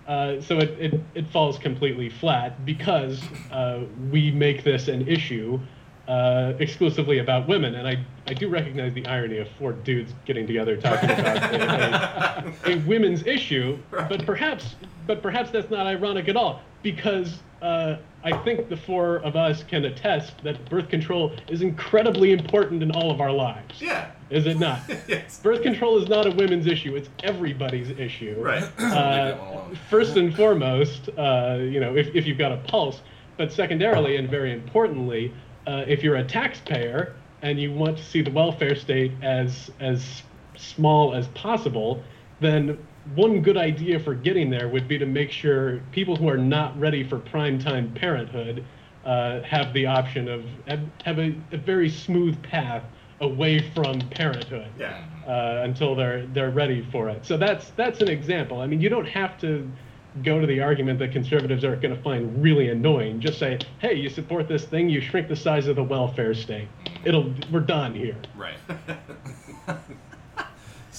Uh, so it, it, it falls completely flat because uh, we make this an issue uh, exclusively about women. And I, I do recognize the irony of four dudes getting together talking about a, a, a women's issue, <laughs> but perhaps but perhaps that's not ironic at all because uh, I think the four of us can attest that birth control is incredibly important in all of our lives. Yeah. Is it not? <laughs> yes. Birth control is not a women's issue; it's everybody's issue. Right. <clears throat> Leave that one Uh, first and foremost, uh, you know, if, if you've got a pulse, but secondarily and very importantly, uh, if you're a taxpayer and you want to see the welfare state as as small as possible, then one good idea for getting there would be to make sure people who are not ready for prime time parenthood uh, have the option of have, have a, a very smooth path away from parenthood Yeah. uh, until they're they're ready for it. So that's that's an example. I mean, you don't have to go to the argument that conservatives are going to find really annoying. Just say, hey, you support this thing, you shrink the size of the welfare state. It'll we're done here. Right. <laughs>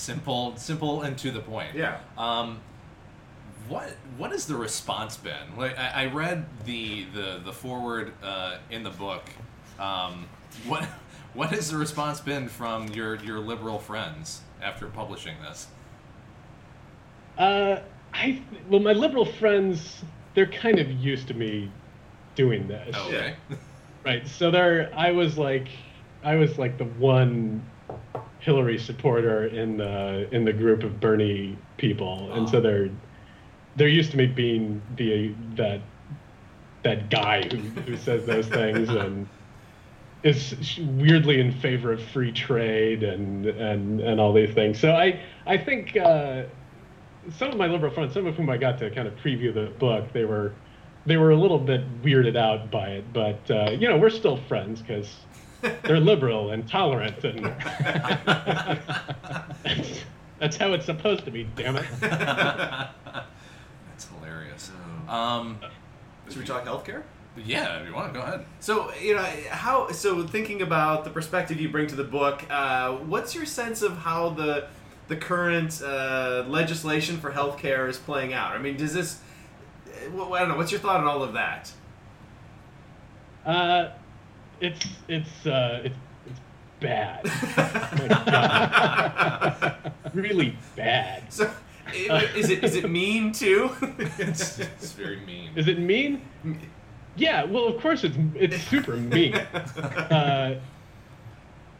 simple, simple, and to the point. Yeah. Um, what what has the response been? Like I, I read the the the foreword uh, in the book. Um, what <laughs> what has the response been from your your liberal friends after publishing this? Uh, I well, my liberal friends, they're kind of used to me doing this. Oh, okay. Right. So there, I was like, I was like the one Hillary supporter in the in the group of Bernie people, and so they're they're used to me being the that that guy who, who says those things <laughs> and is weirdly in favor of free trade and and and all these things. So I I think uh, some of my liberal friends, some of whom I got to kind of preview the book, they were they were a little bit weirded out by it, but uh, you know we're still friends because they're liberal and tolerant, and that's, <laughs> that's how it's supposed to be. Damn it! That's hilarious. Um, Should we talk healthcare? yeah, if you want go ahead. So you know how. So thinking about the perspective you bring to the book, uh, what's your sense of how the the current uh, legislation for healthcare is playing out? I mean, does this? I don't know. What's your thought on all of that? Uh, it's it's uh, it's it's bad. My <laughs> God. really bad. So, is it is it mean too? It's, it's very mean. Is it mean? Yeah, well, of course it's it's super mean. <laughs> Uh,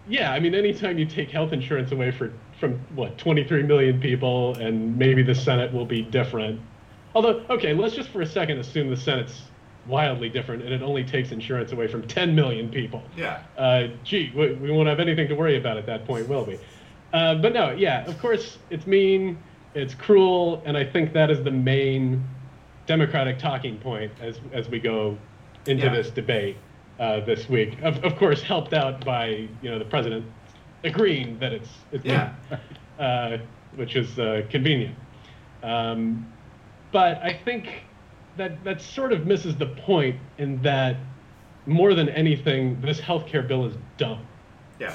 yeah, I mean, anytime you take health insurance away for from what 23 million people, and maybe the Senate will be different. Although, okay, let's just for a second assume the Senate's wildly different, and it only takes insurance away from 10 million people. yeah. Uh, gee, we, we won't have anything to worry about at that point, will we? Uh, but no, yeah, of course, it's mean, it's cruel, and I think that is the main Democratic talking point as as we go into Yeah. this debate uh, this week. Of, of course, helped out by you know the president agreeing that it's it's Yeah. mean, <laughs> uh, which is uh, convenient. Um, but I think that that sort of misses the point in that more than anything, this healthcare bill is dumb Yeah.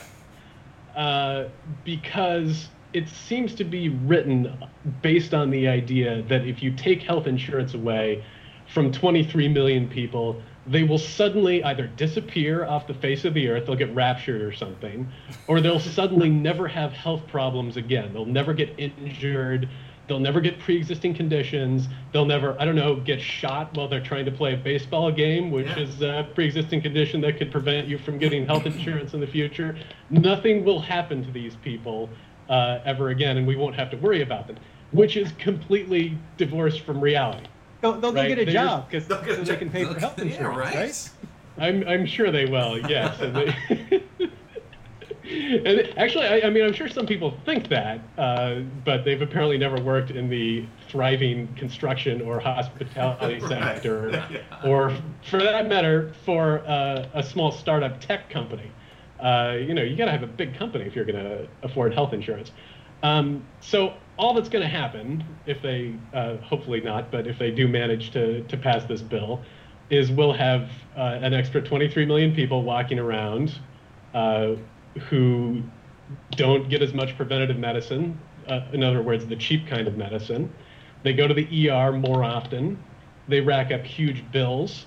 uh, because it seems to be written based on the idea that if you take health insurance away from 23 million people, they will suddenly either disappear off the face of the earth, they'll get raptured or something, or they'll suddenly never have health problems again. They'll never get injured. They'll never get pre-existing conditions. They'll never, I don't know, get shot while they're trying to play a baseball game, which Yeah. is a pre-existing condition that could prevent you from getting health insurance in the future. Nothing will happen to these people uh, ever again, and we won't have to worry about them, which is completely divorced from reality. They'll, they'll Right, go get a they job because They'll get a so they can pay for health <laughs> Yeah, insurance, right? right? I'm, I'm sure they will, yes. <laughs> <laughs> And, actually, I, I mean, I'm sure some people think that, uh, but they've apparently never worked in the thriving construction or hospitality <laughs> Right. sector, <laughs> Yeah. or for that matter, for uh, a small startup tech company. Uh, you know, you got to have a big company if you're going to afford health insurance. Um, so all that's going to happen, if they, uh, hopefully not, but if they do manage to, to pass this bill, is we'll have uh, an extra 23 million people walking around uh, who don't get as much preventative medicine. Uh, in other words, the cheap kind of medicine. They go to the ER more often. They rack up huge bills.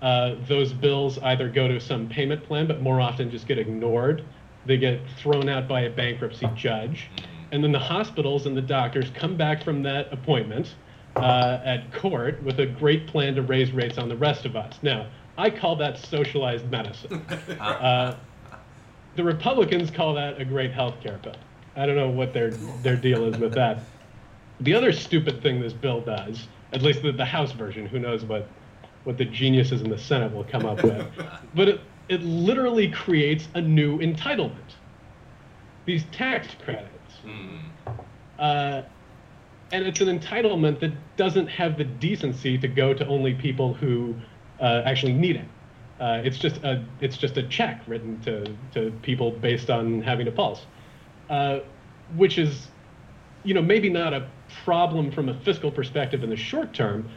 Uh, those bills either go to some payment plan, but more often just get ignored. They get thrown out by a bankruptcy judge. And then the hospitals and the doctors come back from that appointment uh, at court with a great plan to raise rates on the rest of us. Now, I call that socialized medicine. <laughs> The Republicans call that a great health care bill. I don't know what their their deal is with that. The other stupid thing this bill does, at least the, the House version, who knows what what the geniuses in the Senate will come up with, <laughs> but it, it literally creates a new entitlement. These tax credits. Mm. Uh, and it's an entitlement that doesn't have the decency to go to only people who uh, actually need it. Uh, it's just a it's just a check written to to people based on having a pulse, uh, which is, you know, maybe not a problem from a fiscal perspective in the short term,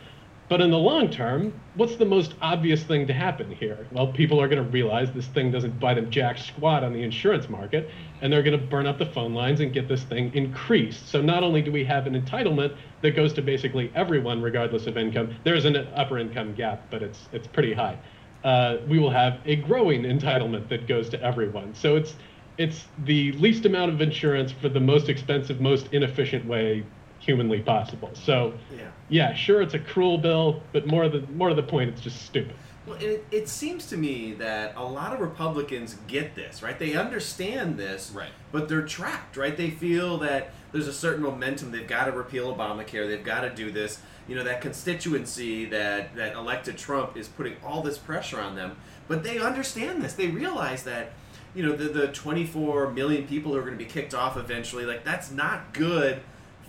but in the long term, what's the most obvious thing to happen here? Well, people are going to realize this thing doesn't buy them jack squat on the insurance market, and they're going to burn up the phone lines and get this thing increased. So not only do we have an entitlement that goes to basically everyone, regardless of income, there is an upper income gap, but it's it's pretty high. Uh, we will have a growing entitlement that goes to everyone. So it's it's the least amount of insurance for the most expensive, most inefficient way humanly possible. So Yeah. yeah, sure, it's a cruel bill, but more the more to the point, it's just stupid. Well, it, it seems to me that a lot of Republicans get this, right? They understand this, Right. but they're trapped, right? They feel that there's a certain momentum. They've got to repeal Obamacare. They've got to do this. You know, that constituency that, that elected Trump is putting all this pressure on them. But they understand this. They realize that, you know, the, the 24 million people who are going to be kicked off eventually, like, that's not good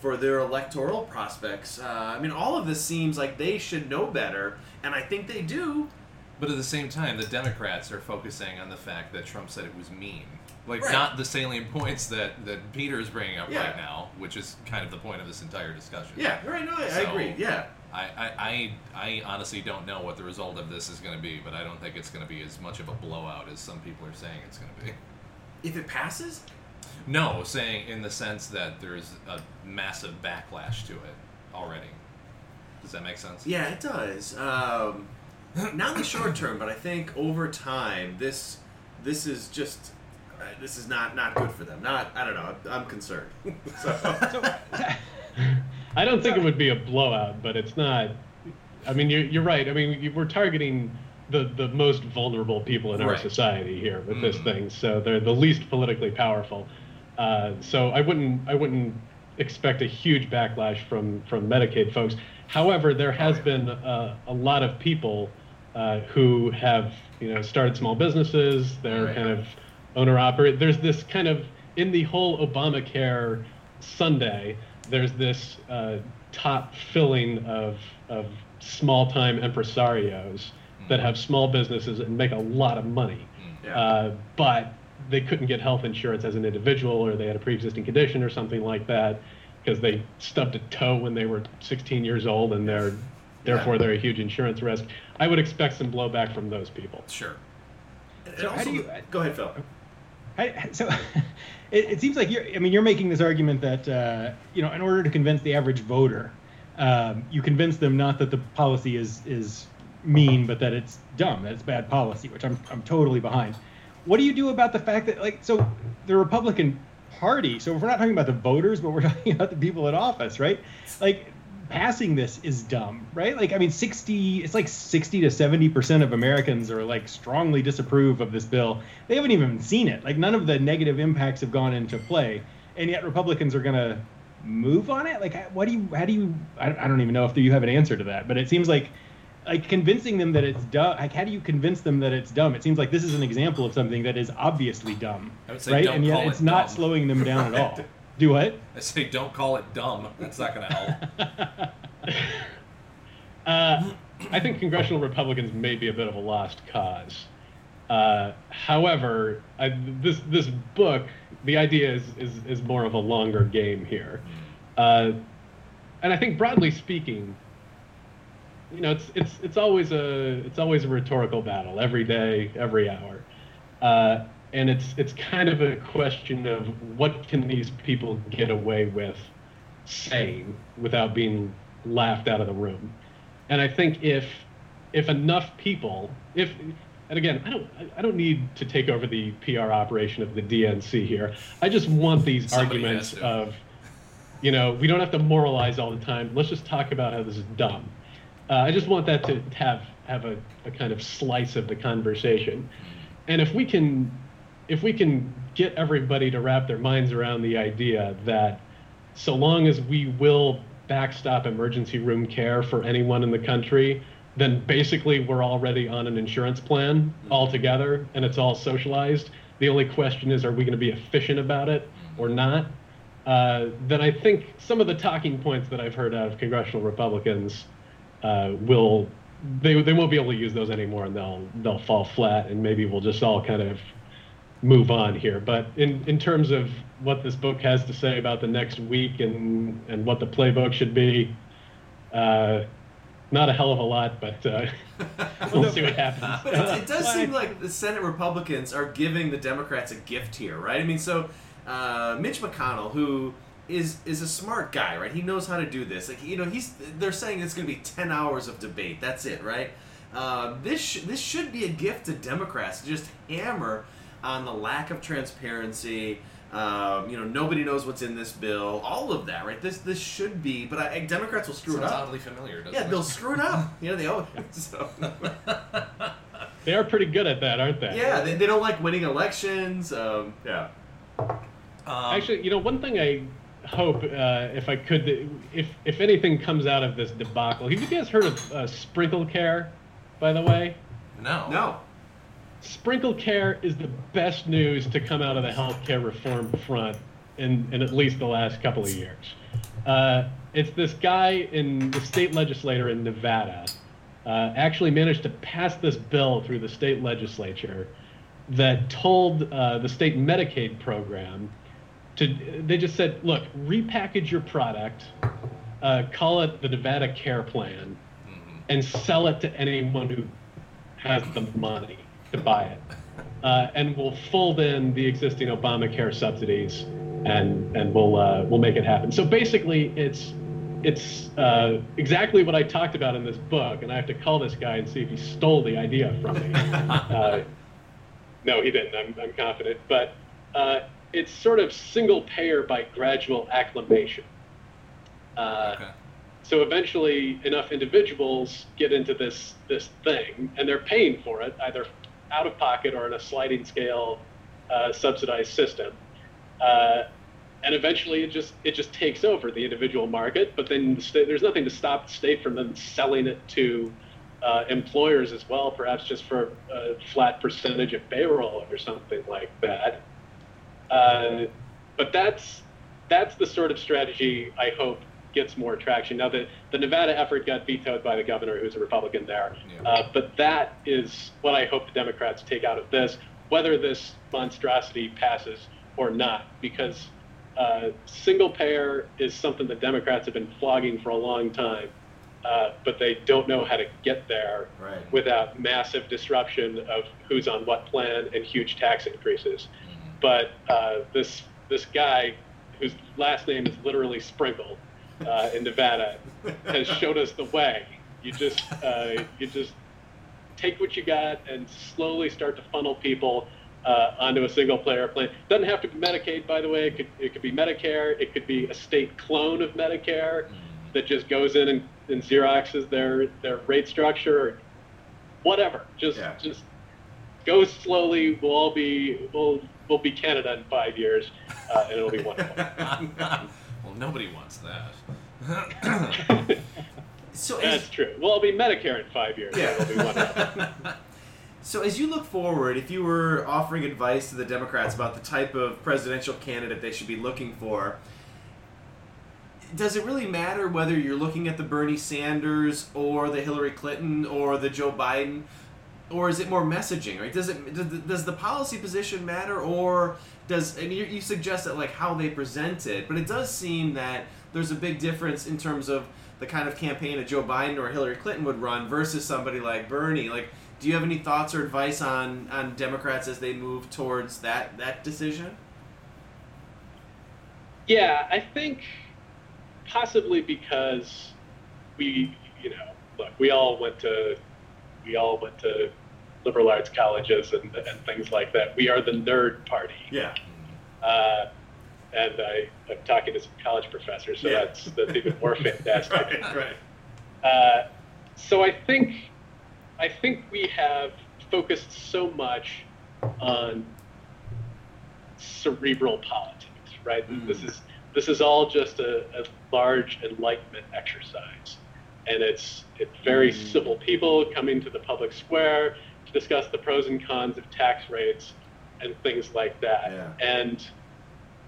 for their electoral prospects. Uh, I mean, all of this seems like they should know better, and I think they do. But at the same time, the Democrats are focusing on the fact that Trump said it was mean. Like, Right. not the salient <laughs> points that, that Peter is bringing up Yeah. right now, which is kind of the point of this entire discussion. Yeah, right. No, I, I agree. Yeah. I, I, I, honestly don't know what the result of this is going to be, but I don't think it's going to be as much of a blowout as some people are saying it's going to be. If it passes, No, saying in the sense that there's a massive backlash to it already. Does that make sense? yeah, it does. Um, not in the short term, but I think over time, this this is just this is not not good for them. Not I don't know. I'm concerned. so, So, <laughs> I don't think it would be a blowout, but it's not. I mean, you're, you're right. I mean, we're targeting the, the most vulnerable people in our society here with this Mhm. thing, so they're the least politically powerful. Uh, so I wouldn't I wouldn't expect a huge backlash from from Medicaid folks. However, there has been uh, a lot of people uh, who have you know started small businesses. They're Right. kind of owner operate. There's this kind of in the whole Obamacare Sunday. There's this uh, top filling of of small time impresarios that have small businesses and make a lot of money, yeah. uh, but they couldn't get health insurance as an individual, or they had a pre-existing condition or something like that, because they stubbed a toe when they were 16 years old, and they're therefore they're a huge insurance risk. I would expect some blowback from those people. Sure. And so how also do you- go ahead, Phil. I, so <laughs> it, it seems like you're i mean you're making this argument that uh, you know in order to convince the average voter um, you convince them not that the policy is is mean but that it's dumb that it's bad policy which i'm, I'm totally behind. What do you do about the fact that like so the republican party so if we're not talking about the voters but we're <laughs> talking about the people in office right? Like passing this is dumb right? Like i mean 60 it's like 60 to 70 percent of americans are like strongly disapprove of this bill. They haven't even seen it. Like none of the negative impacts have gone into play. And yet republicans are going to move on it? Like what do you how do you I, I don't even know if you have an answer to that but it seems like like convincing them that it's dumb like how do you convince them that it's dumb? It seems like this is an example of something that is obviously dumb I would say right? and yet it's it not dumb. slowing them down at all <laughs> do what I say don't call it dumb. That's not going to help. <laughs> Uh, I think congressional Republicans may be a bit of a lost cause. Uh, however, I, this this book, the idea is, is is more of a longer game here, uh, and I think broadly speaking, you know, it's it's it's always a it's always a rhetorical battle every day, every hour, uh, and it's it's kind of a question of what can these people get away with saying without being laughed out of the room. And I think if if enough people, if and again, I don't I don't need to take over the PR operation of the DNC here. I just want these Somebody arguments of you know, we don't have to moralize all the time. Let's just talk about how this is dumb. Uh, I just want that to have have a, a kind of slice of the conversation. And if we can if we can get everybody to wrap their minds around the idea that so long as we will backstop emergency room care for anyone in the country, then basically we're already on an insurance plan altogether and it's all socialized. The only question is, are we going to be efficient about it or not? Uh, then I think some of the talking points that I've heard out of congressional Republicans uh, will they they won't be able to use those anymore, and they'll they'll fall flat, and maybe we'll just all kind of move on here. But in in terms of what this book has to say about the next week and and what the playbook should be, uh, not a hell of a lot, but uh, <laughs> we'll see what happens. But it, it does seem like the Senate Republicans are giving the Democrats a gift here, right? I mean, so uh, Mitch McConnell, who is is a smart guy, right? He knows how to do this. Like you know, he's they're saying it's going to be ten hours of debate. That's it, right? Uh, this sh- this should be a gift to Democrats to just hammer on the lack of transparency. Um, you know, nobody knows what's in this bill. All of that, right? This this should be, but I, Democrats will screw Sounds it up. oddly familiar, doesn't Yeah, it? they'll screw it up. <laughs> You know, they always. So. <laughs> They are pretty good at that, aren't they? Yeah, they, they don't like winning elections. Um, yeah. Um, Actually, you know, one thing I hope, uh, if I could, if if anything comes out of this debacle, have you guys heard of uh, Sprinkle Care? By the way, no. No. Sprinkle Care is the best news to come out of the healthcare reform front in, in at least the last couple of years. Uh, it's this guy in the state legislator in Nevada uh, actually managed to pass this bill through the state legislature that told uh, the state Medicaid program to they just said, look, repackage your product, uh, call it the Nevada Care Plan, Mhm. and sell it to anyone who has the money to buy it. Uh, and we'll fold in the existing Obamacare subsidies, and and we'll uh, we'll make it happen. So basically, it's it's uh, exactly what I talked about in this book, and I have to call this guy and see if he stole the idea from me. <laughs> uh, no, he didn't. I'm, I'm confident, but uh, it's sort of single payer by gradual acclimation. Uh, Okay. so eventually, enough individuals get into this this thing, and they're paying for it either out of pocket or in a sliding scale uh, subsidized system. Uh, and eventually, it just it just takes over the individual market. But then the state, there's nothing to stop the state from then selling it to uh, employers as well, perhaps just for a flat percentage of payroll or something like that. Uh, but that's that's the sort of strategy I hope gets more traction. Now, the, the Nevada effort got vetoed by the governor, who's a Republican there. Yeah. Uh, but that is what I hope the Democrats take out of this, whether this monstrosity passes or not, because uh, single payer is something the Democrats have been flogging for a long time, uh, but they don't know how to get there Right. without massive disruption of who's on what plan and huge tax increases. Mhm. But uh, this this guy, whose last name is literally Sprinkle, uh, in Nevada, has showed us the way. You just uh, you just take what you got and slowly start to funnel people uh, onto a single payer plan. Doesn't have to be Medicaid, by the way. It could it could be Medicare. It could be a state clone of Medicare Mhm. that just goes in and, and xeroxes their their rate structure or whatever. Just Yeah. just go slowly. We'll all be we'll we'll be Canada in five years, uh, and it'll be wonderful. <laughs> well, nobody wants that. <coughs> So That's as, true. We'll be Medicare in five years. Yeah. It'll be wonderful. <laughs> so as you look forward, if you were offering advice to the Democrats about the type of presidential candidate they should be looking for, does it really matter whether you're looking at the Bernie Sanders or the Hillary Clinton or the Joe Biden? Or is it more messaging, right? Does it does, does the policy position matter, or does and you, you suggest that like how they present it, but it does seem that there's a big difference in terms of the kind of campaign a Joe Biden or Hillary Clinton would run versus somebody like Bernie. Like, do you have any thoughts or advice on on Democrats as they move towards that that decision? Yeah, I think possibly because we, you know, look, we all went to, we all went to liberal arts colleges and, and things like that. We are the nerd party. Yeah. Uh, and I, I'm talking to some college professors, so Yeah. that's, that's even more <laughs> fantastic. right. Uh, so I think I think we have focused so much on cerebral politics, right? Mm. This is this is all just a, a large enlightenment exercise, and it's it's very Mm. civil people coming to the public square discuss the pros and cons of tax rates and things like that. Yeah. And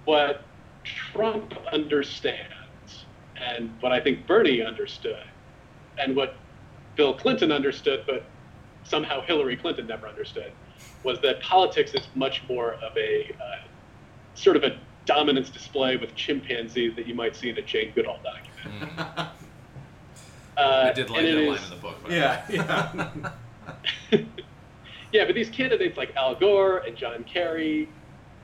what Trump understands, and what I think Bernie understood, and what Bill Clinton understood, but somehow Hillary Clinton never understood, was that politics is much more of a uh, sort of a dominance display with chimpanzees that you might see in a Jane Goodall document. Mm. Uh, I did like and that line is- in the book. Yeah, yeah. <laughs> <laughs> yeah, but these candidates like Al Gore and John Kerry,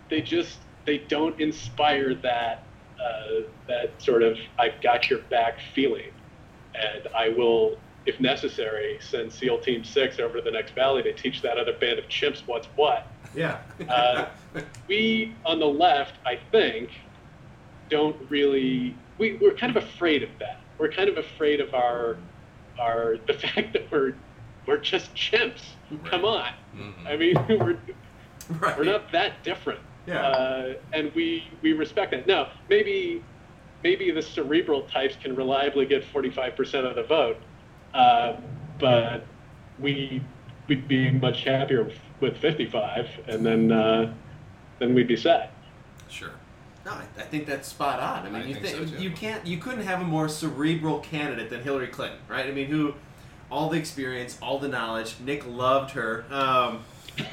they just they don't inspire that uh, that sort of I've got your back feeling, and I will, if necessary, send SEAL Team Six over to the next valley to teach that other band of chimps what's what. yeah. Uh, we on the left, I think, don't really. We, we're kind of afraid of that. We're kind of afraid of our our the <laughs> fact that we're we're just chimps. Come on. Mhm. I mean, <laughs> we're right. we're not that different. Yeah. Uh, and we we respect that. Now, maybe maybe the cerebral types can reliably get 45% of the vote, uh, but we we'd be much happier with 55, and then uh, then we'd be set. Sure. No, I, I think that's spot on. I mean, I you think think so, you can't, you couldn't have a more cerebral candidate than Hillary Clinton, right? I mean, who, all the experience, all the knowledge. Nick loved her. Um, <laughs>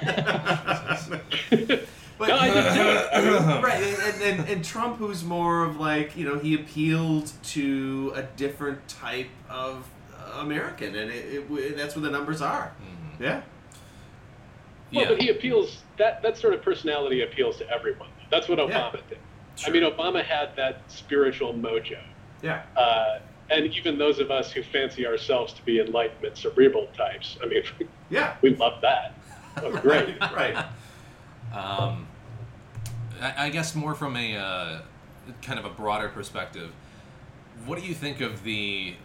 but No, I did too. right, and, and, and Trump, who's more of like, you know, he appealed to a different type of American, and it, it, that's where the numbers are. Mhm. Yeah. Well, Yeah. but he appeals that that sort of personality appeals to everyone. That's what Obama did. I mean, Obama had that spiritual mojo. Yeah. Uh, and even those of us who fancy ourselves to be enlightenment cerebral types, I mean, <laughs> Yeah. we love that. <laughs> Oh, great. right. Um, I, I guess more from a uh, kind of a broader perspective. What do you think of the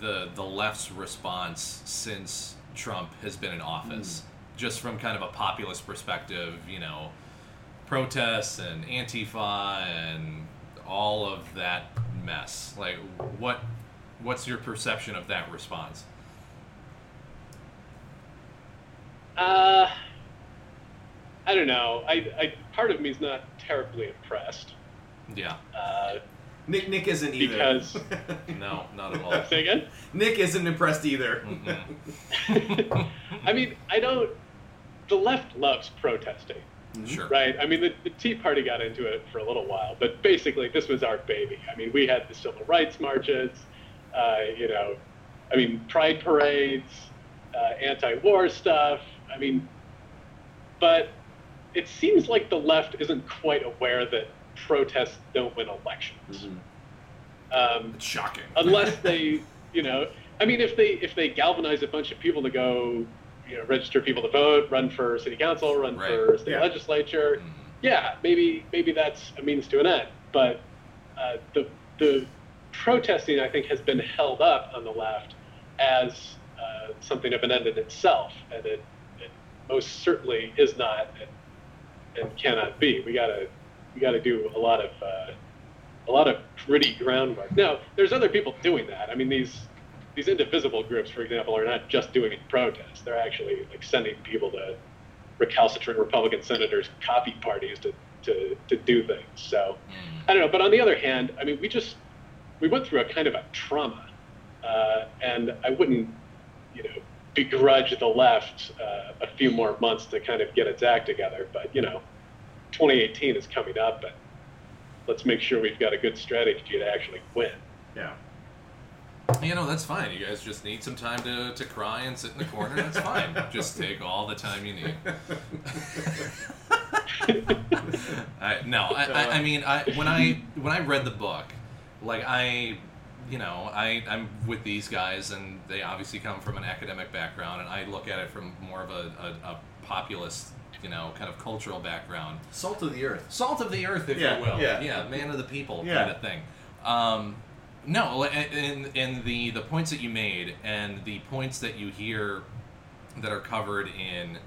the the left's response since Trump has been in office? Just from kind of a populist perspective, you know, protests and Antifa and all of that mess. Like, what what's your perception of that response? Uh, I don't know. I, I part of me is not terribly impressed. Yeah, Uh, Nick, Nick isn't either. Because- <laughs> no, not at all. <laughs> say again. Nick isn't impressed either. Mm-mm. <laughs> I mean, I don't. The left loves protesting, Sure. right? I mean, the, the Tea Party got into it for a little while, but basically, this was our baby. I mean, we had the civil rights marches, uh, you know, I mean, pride parades, uh, anti-war stuff. I mean, but it seems like the left isn't quite aware that protests don't win elections. Um, It's shocking. unless <laughs> they, you know, I mean, if they if they galvanize a bunch of people to go, you know, register people to vote, run for city council, run Right. for state Yeah. legislature, Mhm. yeah, maybe maybe that's a means to an end. But uh, the the protesting, I think, has been held up on the left as uh, something of an end in itself, and it, it most certainly is not and, and cannot be. We gotta we gotta do a lot of uh, a lot of gritty groundwork. Now, there's other people doing that. I mean, these these indivisible groups, for example, are not just doing protests. They're actually like sending people to recalcitrant Republican senators' coffee parties to, to, to do things. So Mm. I don't know. But on the other hand, I mean, we just we went through a kind of a trauma, uh, and I wouldn't, you know, begrudge the left uh, a few more months to kind of get its act together. But you know, 2018 is coming up, and let's make sure we've got a good strategy to actually win. Yeah. You know, that's fine. You guys just need some time to, to cry and sit in the corner. That's fine. <laughs> just take all the time you need. <laughs> <laughs> I, no, I, I, I mean, I when I when I read the book, like I, you know, I I'm with these guys, and they obviously come from an academic background, and I look at it from more of a, a, a populist, you know, kind of cultural background. Salt of the earth. Salt of the earth, if Yeah, you will. yeah. yeah, man of the people Yeah. kind of thing. Um, no, in, in the, the points that you made and the points that you hear that are covered in,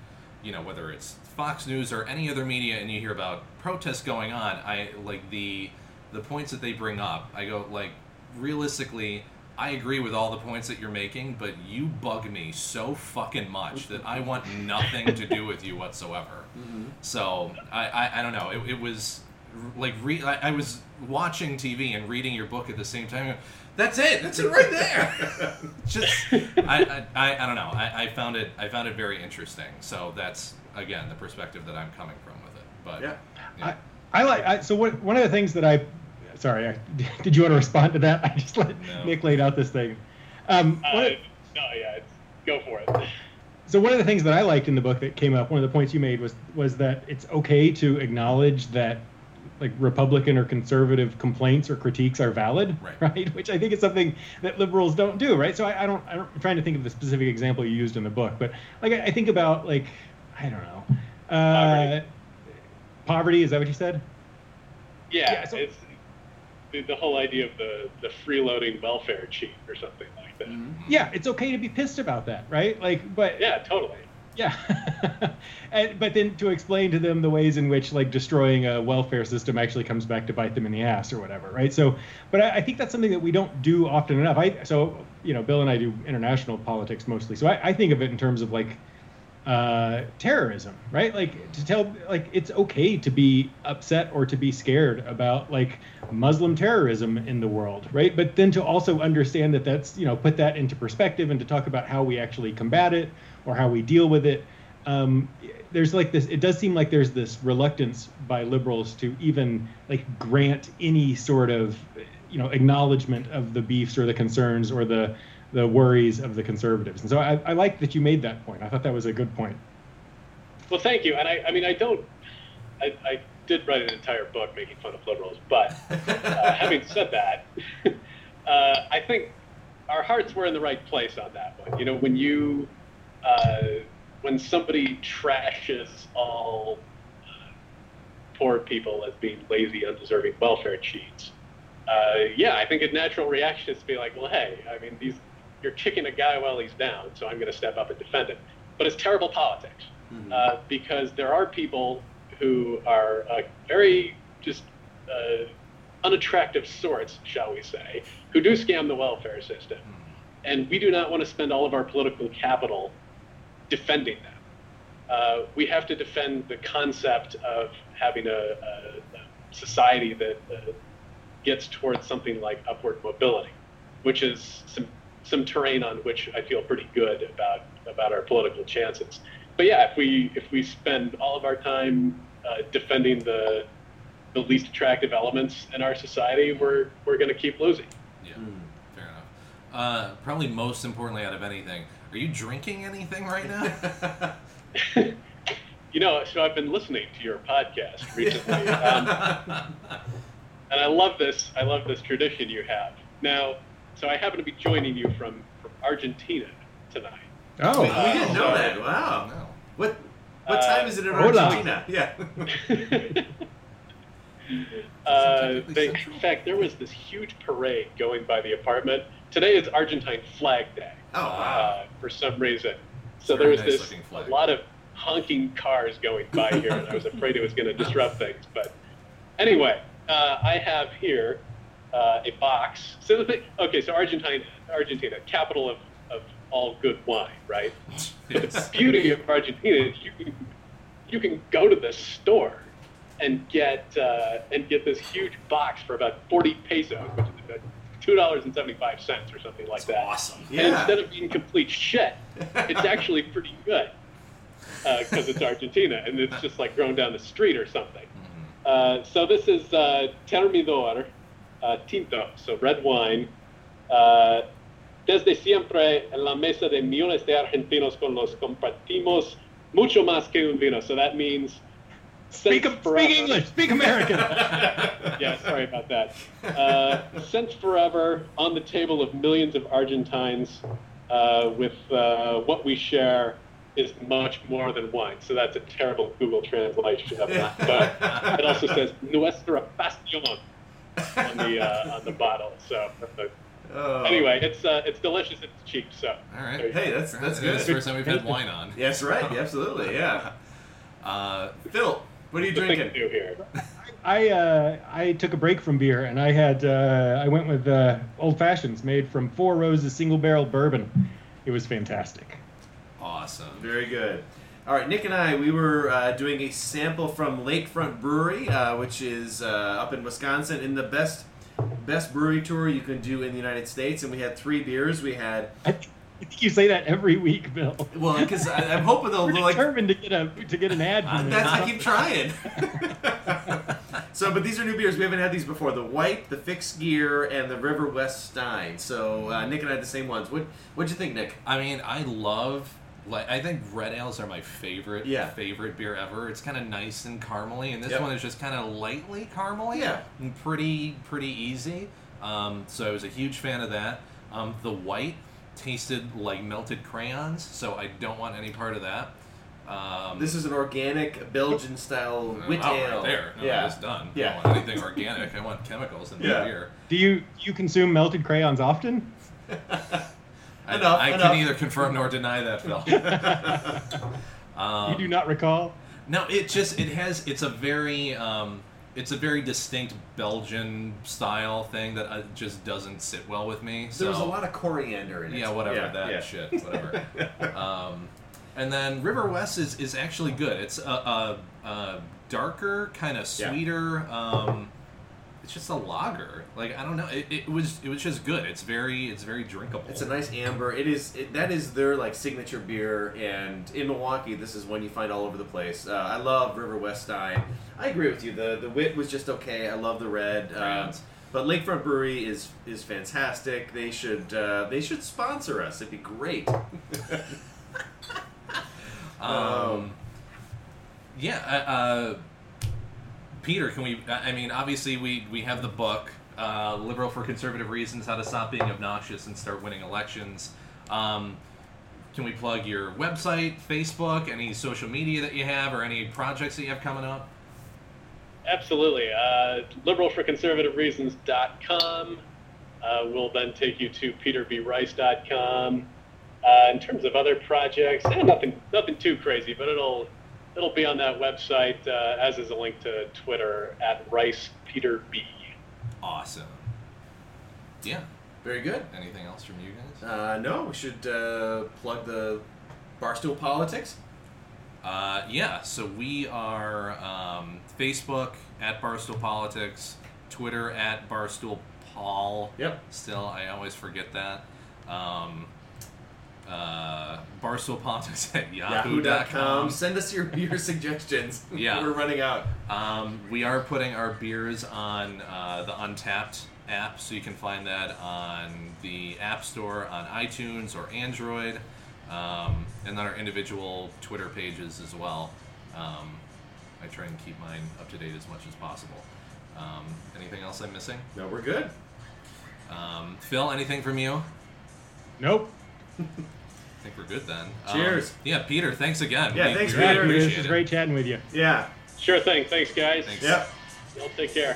you know, whether it's Fox News or any other media and you hear about protests going on, I like the the points that they bring up. I go like realistically, I agree with all the points that you're making, but you bug me so fucking much that I want nothing to do with you whatsoever. <laughs> Mm-hmm. So I, I, I don't know. It, it was like re- I, I was watching TV and reading your book at the same time. That's it. That's it right there. <laughs> Just I, I, I, I don't know. I, I found it I found it very interesting. So that's again the perspective that I'm coming from with it. But Yeah. I, I like I, so what, one of the things that I sorry I, <laughs> did you want to respond to that I just let No. Nick laid out this thing um, Uh, of- no, yeah, it's, go for it. so one of the things that I liked in the book that came up one of the points you made was was that it's okay to acknowledge that like Republican or conservative complaints or critiques are valid, <laughs> Right. Which I think is something that liberals don't do, right? So I, I don't, I don't, I'm trying to think of the specific example you used in the book, but like I, I think about like, I don't know, uh, Poverty. poverty. Is that what you said? Yeah, Yeah, so- it's the, the whole idea of the, the freeloading welfare cheat or something like that. Mm-hmm. Yeah, it's okay to be pissed about that, right? Like, but Yeah, totally. Yeah, <laughs> and, but then to explain to them the ways in which like destroying a welfare system actually comes back to bite them in the ass or whatever, right? So, but I, I think that's something that we don't do often enough. I so you know, Bill and I do international politics mostly, so I, I think of it in terms of like uh, terrorism, right? Like to tell like it's okay to be upset or to be scared about like Muslim terrorism in the world, right? But then to also understand that that's you know put that into perspective and to talk about how we actually combat it or how we deal with it. Um, there's like this. It does seem like there's this reluctance by liberals to even like grant any sort of you know acknowledgement of the beefs or the concerns or the the worries of the conservatives. And so I, I like that you made that point. I thought that was a good point. Well, thank you. And I, I mean, I don't, I, I did write an entire book making fun of liberals, but uh, <laughs> having said that, <laughs> uh, I think our hearts were in the right place on that one. You know, when you, uh, when somebody trashes all uh, poor people as being lazy, undeserving welfare cheats, uh, yeah, I think a natural reaction is to be like, well, hey, I mean, these, you're kicking a guy while he's down, so I'm going to step up and defend him. But it's terrible politics uh, because there are people who are uh, very just uh, unattractive sorts, shall we say, who do scam the welfare system. And we do not want to spend all of our political capital defending them. Uh, we have to defend the concept of having a, a, a society that uh, gets towards something like upward mobility, which is some some terrain on which I feel pretty good about about our political chances. But yeah, if we if we spend all of our time uh, defending the the least attractive elements in our society, we're we're going to keep losing. Yeah, fair enough. Uh, probably most importantly out of anything, are you drinking anything right now? <laughs> you know, so I've been listening to your podcast recently, um, <laughs> and I love this. I love this tradition you have now. So I happen to be joining you from from Argentina tonight. Oh, we didn't know so- that. Wow. no. What what Uh, time is it in Hola. Argentina? Yeah. <laughs> <laughs> uh, they, in fact, there was this huge parade going by the apartment. Today is Argentine Flag Day. Oh wow. uh, for some reason. So Very there was nice this a lot of honking cars going by here, and I was afraid it was going to disrupt things. But anyway, uh, I have here uh, a box. So the thing, okay, so Argentina, Argentina, capital of, of all good wine, right? Yes. The beauty of Argentina is you can you can go to the store and get uh, and get this huge box for about forty pesos, which is about two dollars and seventy five cents or something like that. awesome. And Yeah. instead of being complete shit, it's actually pretty good because it's Argentina and it's just like grown down the street or something. Uh, so this is uh, Termidor uh, Tinto, so red wine. Uh, desde siempre en la mesa de millones de argentinos con los compartimos mucho más que un vino. So that means speak, speak English, speak American. <laughs> yeah, sorry about that. Uh, since forever, on the table of millions of Argentines, uh, with uh, what we share is much more than wine. So that's a terrible Google translation of that. But it also says nuestra pasión on the uh, on the bottle. So Oh. anyway, it's uh, it's delicious. It's cheap. So All right. there you Hey, that's that's It is good. the first time we've had wine on. Yes, right. <laughs> Absolutely. Yeah. Uh, Phil, what are you go. Drinking? do here. I uh, I took a break from beer and I had uh, I went with uh, old fashions made from Four Roses single barrel bourbon. It was fantastic. awesome. Very good. All right, Nick and I, we were uh, doing a sample from Lakefront Brewery, uh, which is uh, up in Wisconsin, in the best best brewery tour you can do in the United States. And we had three beers. We had I think you say that every week, Bill. well, because I'm hoping they'll <laughs> We're like determined to get a to get an ad Uh, from that's. I keep trying. <laughs> <laughs> so, but these are new beers. We haven't had these before. The White, the Fixed Gear, and the River West Stein. So uh, Nick and I had the same ones. What What'd you think, Nick? I mean, I love like I think red ales are my favorite Yeah. favorite beer ever. It's kind of nice and caramely, and this Yep. one is just kind of lightly caramely. Yeah. and pretty pretty easy. Um, so I was a huge fan of that. Um, the white tasted like melted crayons, so I don't want any part of that. Um, This is an organic Belgian style oh, wit ale. right there. No, yeah. it's done. Yeah. I don't want anything organic. I want chemicals in my <laughs> Yeah. beer. Do you you consume melted crayons often? <laughs> I, Enough, I enough. can neither confirm nor deny that, Phil. <laughs> <laughs> um, you do not recall? No, it just it has it's a very um, it's a very distinct Belgian style thing that uh, just doesn't sit well with me. So There was a lot of coriander in it. yeah, whatever Yeah, that yeah. shit, <laughs> whatever. um, and then River West is, is actually good. It's a, a, a darker, kind of Yeah. sweeter. Um, it's just a lager. Like I don't know. It, it was it was just good. It's very it's very drinkable. It's a nice amber. It is it, that is their like signature beer, and in Milwaukee, this is one you find all over the place. Uh, I love River West Stein. I agree with you. the The wit was just okay. I love the red. Um, Crayons. but Lakefront Brewery is is fantastic. They should uh, they should sponsor us. It'd be great. <laughs> <laughs> Um, yeah, uh, uh, Peter, can we? I mean, obviously, we we have the book, uh, "Liberal for Conservative Reasons: How to Stop Being Obnoxious and Start Winning Elections." Um, can we plug your website, Facebook, any social media that you have, or any projects that you have coming up? Absolutely. Uh, liberalforconservativereasons.com uh, will then take you to peterbryce.com. Uh, in terms of other projects, eh, nothing, nothing too crazy, but it'll, it'll be on that website, uh, as is a link to Twitter at Rice Peter B. Awesome. Yeah. Very good. Anything else from you guys? Uh, no, we should uh, plug the Barstool Politics. Uh, yeah, so we are um, Facebook at Barstool Politics, Twitter at Barstool Paul. Yep. Still, I always forget that. Um, uh, Barstool <laughs> at Yahoo.com. yahoo.com. Send us your beer <laughs> suggestions. <laughs> Yeah. We're running out. Um, we are putting our beers on uh, the Untappd app, so you can find that on the App Store on iTunes or Android, um, and then our individual Twitter pages as well. Um, I try and keep mine up to date as much as possible. Um, anything else I'm missing? No, we're good. Um, Phil, anything from you? Nope. I think we're good then. Um, Cheers. yeah, Peter, thanks again. Yeah, We- thanks, we Peter. really This is great chatting with you. Yeah. Sure thing. Thanks, guys. Thanks. Yep. Y'all take care.